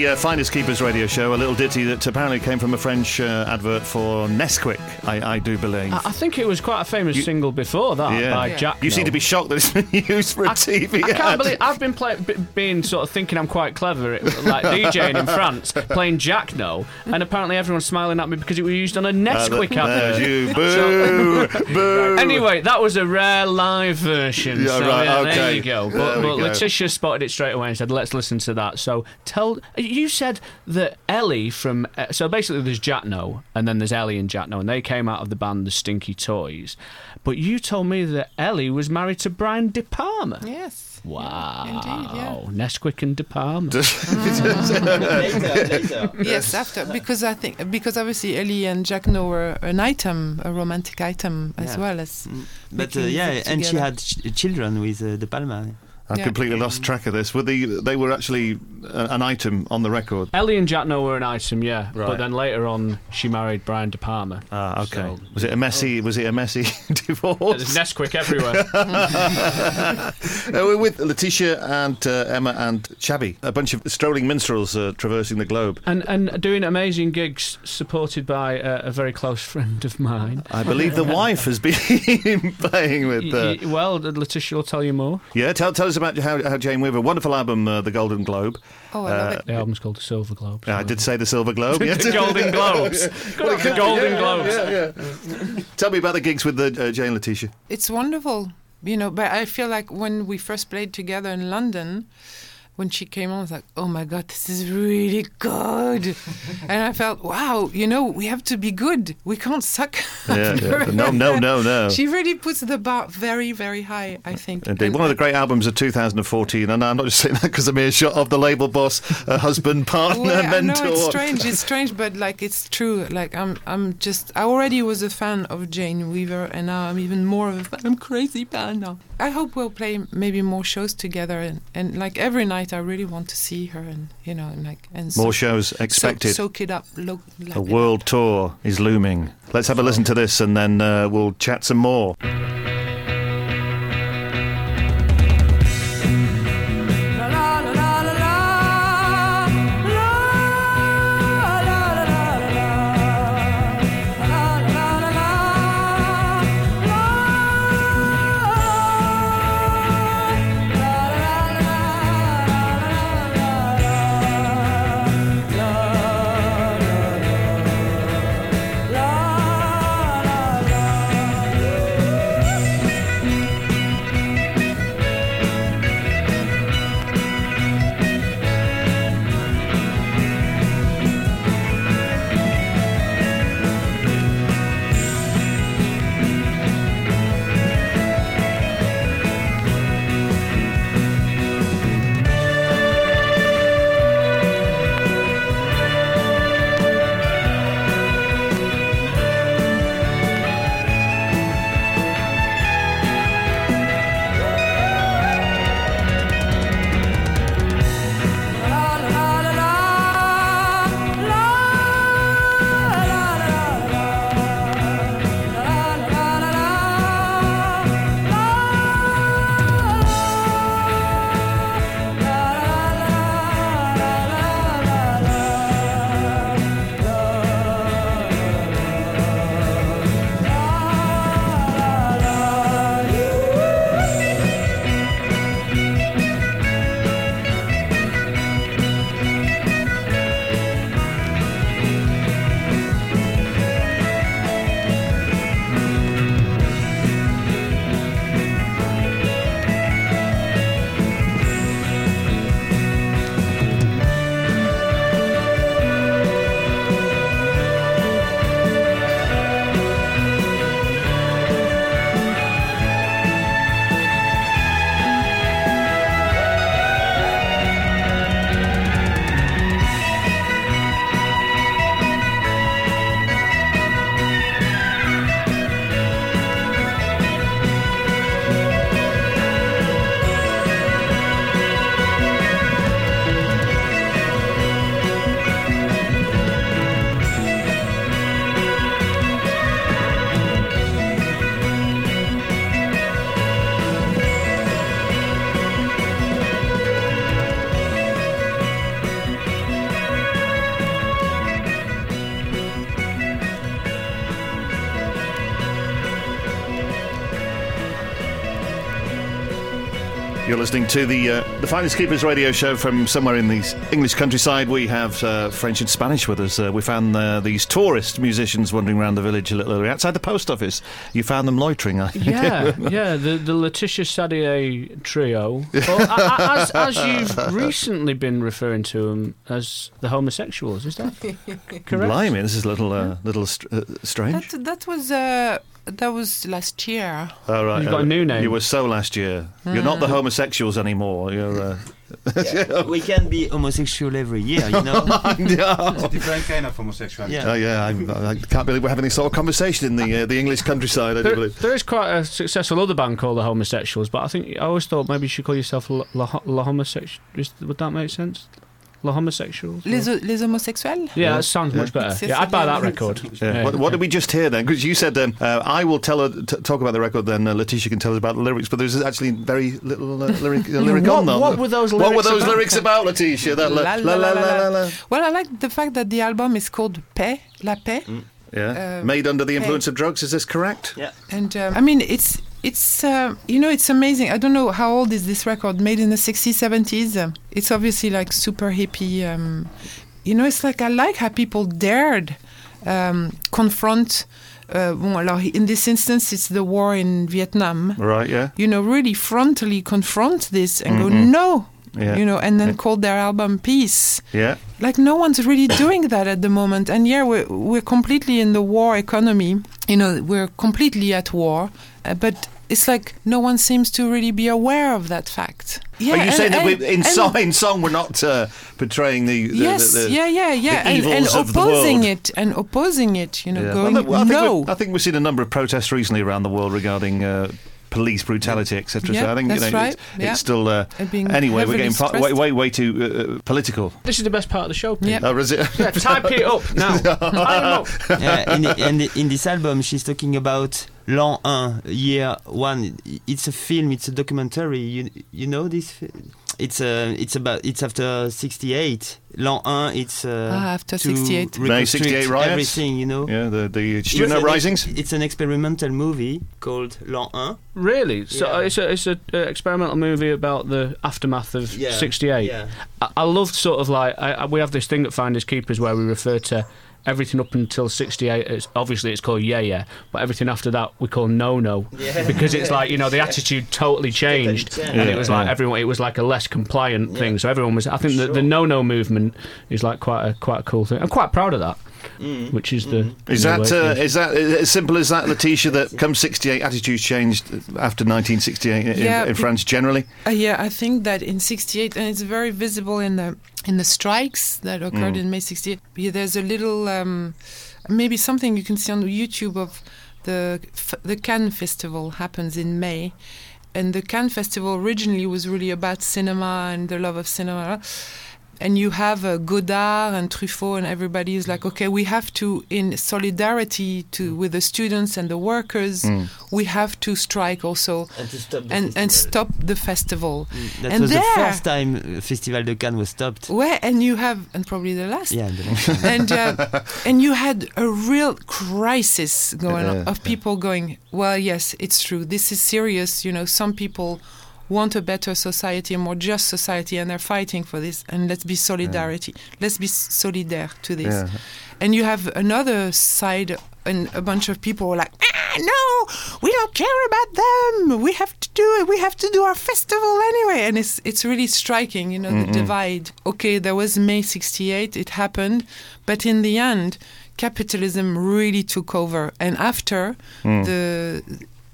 The uh, Finders Keepers radio show, a little ditty that apparently came from a French uh, advert for Nesquik, I, I do believe. I, I think it was quite a famous single before that yeah. by Jack. You seem to be shocked that it's been [laughs] used for a TV I ad. can't believe I've been play, b- being sort of thinking I'm quite clever, at, like DJing in France, [laughs] playing Jacno, and apparently everyone's smiling at me because it was used on a Nesquik Uh, there's advert. you. [laughs] Boo! Boo! Anyway, that was a rare live version. Yeah, so right, yeah, There you go. But, we but go. Letitia spotted it straight away and said, "Let's listen to that." So tell you said that Elli from uh, so basically there's Jacno and then there's Elli and Jacno and they came out of the band the Stinky Toys, but you told me that Elli was married to Brian De Palma. Yes. Wow. Indeed, yeah. Nesquik and De Palma. [laughs] yes, after because I think because obviously Elli and Jacno were an item, a romantic item as Yeah. well as. But uh, yeah, music and she had ch- children with uh, De Palma. I've Yeah. completely lost track of this. Were the they were actually uh, an item on the record? Elli and Jacno were an item, yeah. Right. But then later on, she married Brian De Palma. Ah, okay. So- was it a messy? Was it a messy [laughs] divorce? There's Nesquik everywhere. [laughs] Uh, we're with Letitia and uh, Emma and Chavi, a bunch of strolling minstrels uh, traversing the globe. and and doing amazing gigs supported by uh, a very close [laughs] friend of mine. I believe the wife has been playing with. Uh, Y- y- well, Letitia will tell you more. yeah, tell, tell us about how, how Jane Weaver, wonderful album, uh, The Golden Globe. Oh, I love Uh, it. The album's called the Silver Globe. Yeah, I did say the Silver [laughs] Globe. The. Golden Globes. [laughs] Got it, the Golden Yeah, Globes. yeah, yeah. Tell me about the gigs with the, uh, Jane and Letitia. It's wonderful, you know. But I feel like when we first played together in London, when she came on, I was like, "Oh my god, this is really good," [laughs] and I felt, "Wow, you know, we have to be good. We can't suck." Yeah, yeah. No, no, no, no. She really puts the bar very, very high. I think. Indeed, one of the great albums of 2014, and I'm not just saying that because I'm a shot of the label boss, uh, husband, [laughs] partner, Well, I mentor. know it's strange. It's strange, but like it's true. Like I'm, I'm just. I already was a fan of Jane Weaver, and now I'm even more of a fan. I'm crazy fan now. I hope we'll play maybe more shows together, and, and like every night, I really want to see her, and you know, and like and More shows expected. Soak, it up. Lo- A world tour is looming. Let's have a listen to this and then uh, we'll chat some more. Listening to the uh, the Finders Keepers radio show from somewhere in the English countryside. We have uh, French and Spanish with us. Uh, we found uh, these tourist musicians wandering around the village a little earlier. Outside the post office, you found them loitering. I think. Yeah, [laughs] yeah, the the Letitia Sadier trio. [laughs] Well, a- a- as, as you've recently been referring to them as the homosexuals, is that [laughs] correct? Blimey, this is a little uh, little str- uh, strange. That, that was uh, that was last year. All right, You've got a uh, new name. You were so last year. You're not the Mm. homosexuals anymore. You're uh, we can be homosexual every year, you [laughs] know. It's a different kind of homosexuality. Yeah. Oh yeah, I, I can't believe we're having this sort of conversation in the uh, the English countryside. I do There, believe. there is quite a successful other band called the Homosexuals, but I think I always thought maybe you should call yourself La, La, La Homosexual. Would that make sense? La Homosexuals. Les, les homosexuels? Yeah, that sounds much better. Yeah, I'd buy that record. Yeah. What, what did we just hear then? Because you said um, uh, I will tell her, t- talk about the record, then uh, Letitia can tell us about the lyrics. But there's actually very little uh, lyric, uh, [laughs] lyric What- on them. what were those What were lyrics those about? lyrics about, Letitia? That la, la, la, la, la, la. Well, I like the fact that the album is called Paix, La Paix. Yeah. Uh, Made under the hey. influence of drugs. Is this correct? Yeah. And um, I mean, it's it's uh, you know it's amazing. I don't know how old is this record. Made in the 60s, 70s. Uh, it's obviously like super hippie. Um, you know, it's like I like how people dared um, confront. Uh, alors in this instance, it's the war in Vietnam. Right. Yeah. You know, really frontally confront this and go Mhm. no. Yeah. You know, and then call their album Peace Yeah. like no one's really doing that at the moment and yeah we're, we're completely in the war economy you know we're completely at war uh, but it's like no one seems to really be aware of that fact. Yeah Are you saying that and- we, in and- song, in song we're not uh, portraying the, the, yes the, the yeah yeah yeah and, and evils of the opposing it and opposing it you know Yeah. going Well, look, well, I no. We've- I think we've seen a number of protests recently around the world regarding uh, police brutality, etc. so I think you know, right. it's, Yeah. it's still. Uh, being anyway, we're getting far, way, way, way too uh, political. This is the best part of the show. Pete. Yeah. Oh, is it? [laughs] Yeah, type it up [laughs] now. Type 'em up. yeah, and, and in this album, she's talking about l'an 1, year 1. It's a film, it's a documentary. You you know this? fi- It's uh, it's about it's after 68. L'an 1, it's uh, Ah, after 68. May 68 riots? Everything, you know. Yeah, the the It's student an- uprisings. It's an experimental movie called L'an 1. Really? So Yeah. it's a it's a uh, experimental movie about the aftermath of Yeah, '68. yeah. I, I love sort of like I, I, we have this thing at Finders Keepers where we refer to everything up until '68. It's obviously it's called yeah yeah, but everything after that we call no no Yeah. because it's like you know the attitude totally changed changed. and it was like everyone it was like a less compliant thing. So everyone was. I think the, the no no movement is like quite a quite a cool thing. I'm quite proud of that. Which is the Is the that uh, it is. is that as simple as that, Letitia? That come '68, attitudes changed after 1968 in, Yeah, in be- France generally. Uh, yeah, I think that in '68, and it's very visible in the in the strikes that occurred Mm. in May '68. Yeah, there's a little, um, maybe something you can see on YouTube of the the Cannes Festival happens in May, and the Cannes Festival originally was really about cinema and the love of cinema. And you have uh, Godard and Truffaut, and everybody is like, okay, we have to, in solidarity to with the students and the workers, Mm. we have to strike also And to stop the and, and festival. stop the festival. That and was there, the first time uh, Festival de Cannes was stopped. Where and you have and probably the last. Yeah, the last [laughs] and uh, [laughs] and you had a real crisis going on of people going. Well, yes, it's true. This is serious. You know, some people want a better society, a more just society, and they're fighting for this. And let's be solidarity. Let's be solidaire to this. Yeah. And you have another side, and a bunch of people like, ah, no, we don't care about them. We have to do it. We have to do our festival anyway. And it's it's really striking, you know, Mm-mm. the divide. Okay, there was May '68. It happened, but in the end, capitalism really took over. And after Mm. the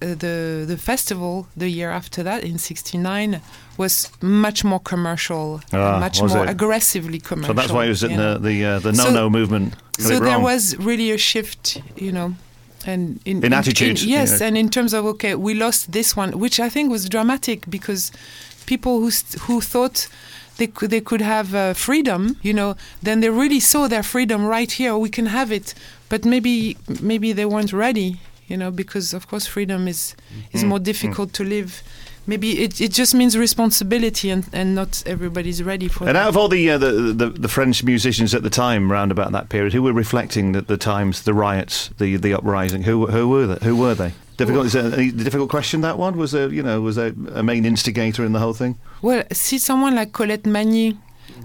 the the festival, the year after that, in '69, was much more commercial, Ah, much more it? aggressively commercial. So that's why it was in know. the the, uh, the So- no no movement. got so there was really a shift, you know, and in, In attitudes, yes, yeah. and in terms of okay, we lost this one, which I think was dramatic because people who who thought. They could, they could have uh, freedom, you know. Then they really saw their freedom right here. We can have it, but maybe maybe they weren't ready, you know, because of course freedom is is Mm, more mm. difficult to live. Maybe it, it just means responsibility, and, and not everybody's ready for And that. out of all the, uh, the the the French musicians at the time, round about that period, who were reflecting the, the times, the riots, the the uprising, who who were they? Who were they? Difficult. Is a difficult question? That one was there. You know, was there a main instigator in the whole thing? Well, see someone like Colette Magny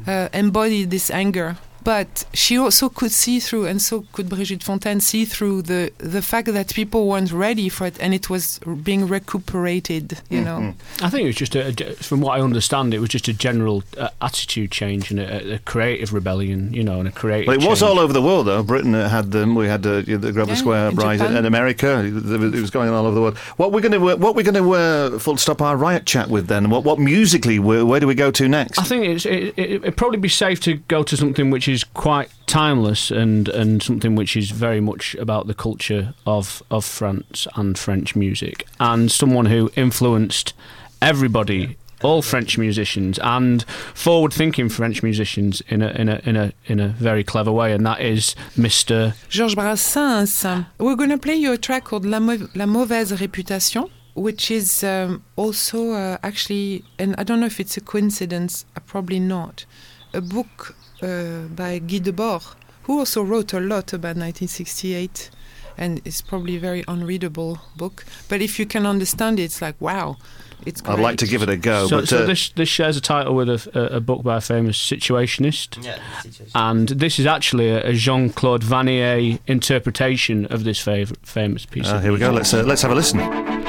uh, embodied this anger but she also could see through, and so could Brigitte Fontaine see through the the fact that people weren't ready for it, and it was being recuperated. You know, I think it was just a, a- from what I understand, it was just a general uh, attitude change and a, a creative rebellion, you know, and a creative. Well, it was change. all over the world, though. Britain had them. We had uh, the Grosvenor Yeah, Square in rise, Japan. and America. It was going on all over the world. What we're going to what we're going to uh, full stop our riot chat with then? What what musically? Where, where do we go to next? I think it's, it, it, it'd probably be safe to go to something which is quite timeless and, and something which is very much about the culture of, of France and French music, and someone who influenced everybody. All French musicians and forward-thinking French musicians in a in a in a in a very clever way, and that is Mr. Georges Brassens. We're going to play you a track called La, Mau- La Mauvaise Réputation, which is um, also uh, actually, and I don't know if it's a coincidence, uh, probably not, a book by Guy Debord, who also wrote a lot about 1968. And it's probably a very unreadable book, but if you can understand it, it's like wow, it's. I'd like to give it a go. so, but so uh, this this shares a title with a, a, a book by a famous situationist. Yeah, And this is actually a, a Jean Claude Vannier interpretation of this fav- famous piece. uh, of here we go. Let's uh, let's have a listen.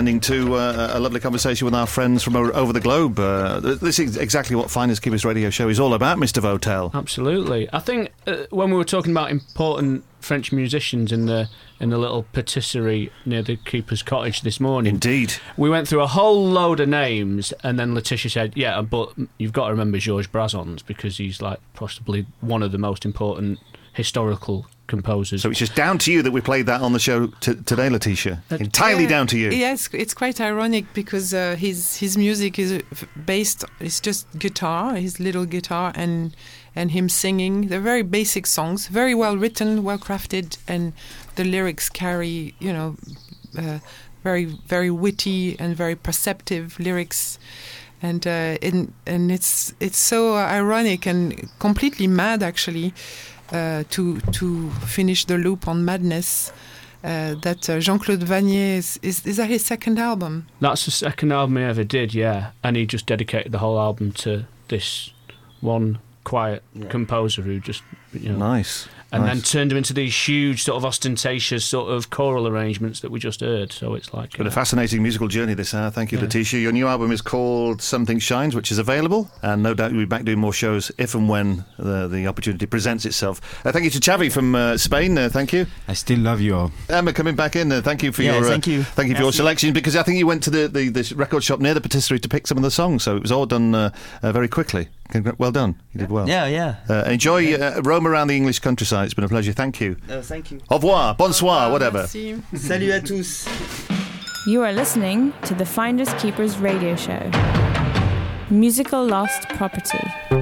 Ending to uh, a lovely conversation with our friends from over the globe. Uh, this is exactly what Finders Keepers radio show is all about, Mr. Votel. Absolutely. I think uh, when we were talking about important French musicians in the in the little patisserie near the keeper's cottage this morning. Indeed. We went through a whole load of names, and then Letitia said, "Yeah, but you've got to remember Georges Brassens because he's like possibly one of the most important historical composers." So it's just down to you that we played that on the show t- today, Letitia. Entirely Yeah, down to you. Yes, it's quite ironic because uh, his his music is uh, based. It's just guitar, his little guitar, and and him singing. They're very basic songs, very well written, well crafted, and the lyrics carry, you know, uh, very very witty and very perceptive lyrics. And uh, in, and it's it's so ironic and completely mad actually uh, to to finish the loop on madness. Uh, that uh, Jean-Claude Vannier is, is is that his second album? That's the second album he ever did, yeah. And he just dedicated the whole album to this one quiet Yeah. composer who just, you know. Nice. And then turned them into these huge, sort of ostentatious, sort of choral arrangements that we just heard. So it's like Been a uh, fascinating musical journey this hour. Thank you, Yeah. Letitia. Your new album is called Something Shines, which is available, and no doubt you'll be back doing more shows if and when the, the opportunity presents itself. Uh, thank you to Chavi from uh, Spain. Uh, thank you. I still love you all. Emma, coming back in. Uh, thank you for Yeah, your uh, thank you. thank you for your selection because I think you went to the, the, the record shop near the patisserie to pick some of the songs, so it was all done uh, uh, very quickly. Congra- Well done. You did well. Yeah, yeah. Uh, enjoy uh, roam around the English countryside. It's been a pleasure. Thank you. Uh, thank you. Au revoir, bonsoir, whatever. [laughs] Salut à tous. You are listening to the Finders Keepers radio show. Musical Lost Property.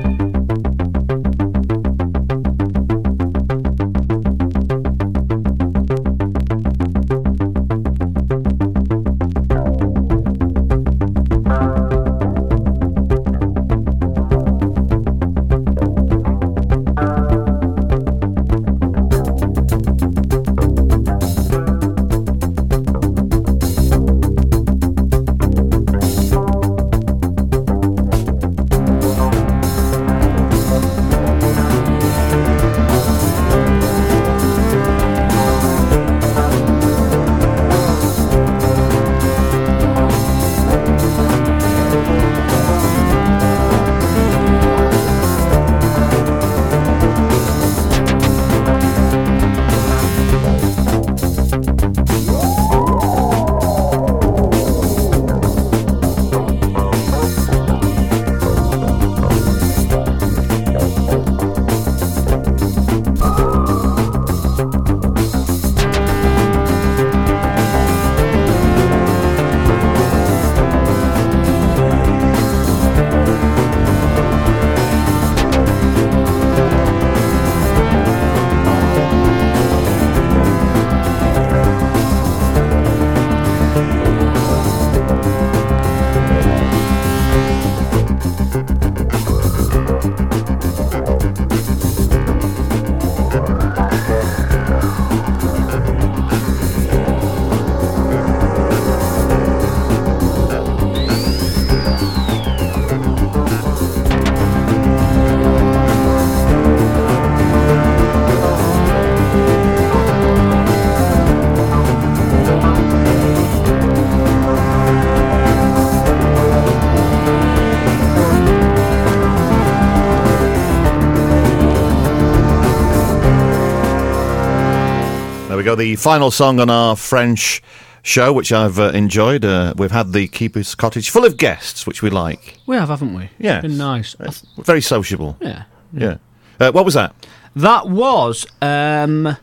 The final song on our French show, which I've uh, enjoyed. Uh, we've had the Keeper's Cottage full of guests, which we like. we have, haven't we? Yeah. It's been nice. I th- Very sociable. Yeah. Yeah. Uh, what was that? That was, um,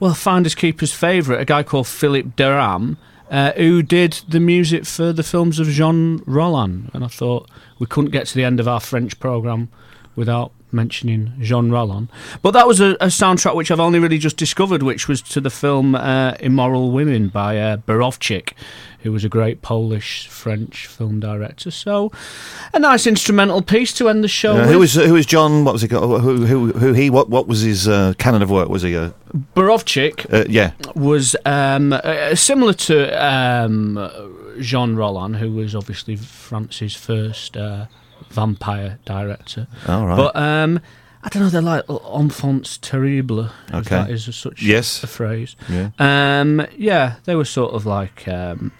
well, Finders Keeper's favourite, a guy called Philippe D'Aram, uh, who did the music for the films of Jean Rollin. And I thought we couldn't get to the end of our French programme without mentioning Jean Rollin. But that was a, a soundtrack which I've only really just discovered, which was to the film uh, Immoral Women by uh, Borowczyk, who was a great Polish French film director. So, a nice instrumental piece to end the show. Who was who was John? What was he? called? Who who who he? What what was his uh, canon of work? Was he? Uh, Borowczyk uh, yeah. was um, uh, similar to um, Jean Rollin, who was obviously France's first uh, vampire director. All right. But um, I don't know, they're like enfants terribles. if Okay. That is a, such Yes. a phrase. Yeah. Um, yeah, they were sort of like. Um,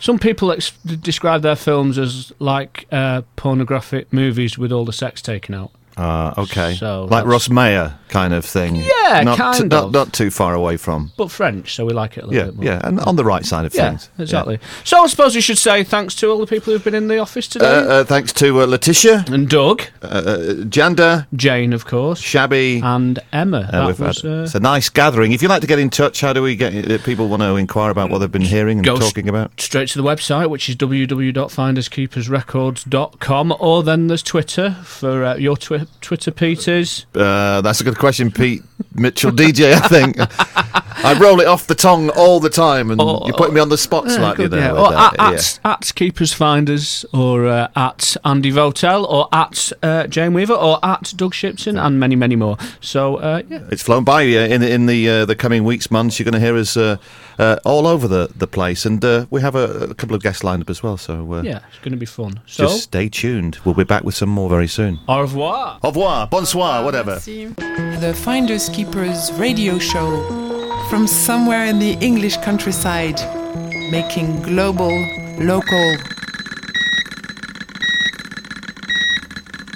some people ex- describe their films as like uh, pornographic movies with all the sex taken out. Uh, okay. So like Russ Meyer kind of thing. Yeah, not kind t- of. not too far away from. But French, so we like it a little Yeah, bit more. yeah, and on the right side of Yeah, things. exactly. So I suppose we should say thanks to all the people who've been in the office Uh, today. uh, thanks to uh, Letitia and Doug, uh, uh, Janda, Jane, of course, Chavi, and Emma. Uh, that was, had, uh, it's a nice gathering. If you'd like to get in touch, how do we get? Uh, people want to inquire about what they've been hearing and talking about. straight to the website, which is www.finderskeepersrecords.com, or then there's Twitter for uh, your twi- Twitter, Peters. Uh, that's a good question, Pete Mitchell, DJ. I think I roll it off the tongue all the time, and Or- you're putting me on the spot Yeah, slightly good, there. yeah. Or that, at, yeah. at, Keepers Finders, or uh, at Andy Votel, or at uh, Jane Weaver, or at Doug Shipton, and many, many more. So, uh, yeah. It's flown by in in the uh, the coming weeks, months. You're going to hear us uh, uh, all over the, the place, and uh, we have a, a couple of guests lined up as well. So uh, Yeah, it's going to be fun. So, just stay tuned. We'll be back with some more very soon. au revoir. Au revoir, bonsoir, whatever. The Finders Keepers Keepers radio show from somewhere in the English countryside, making global, local,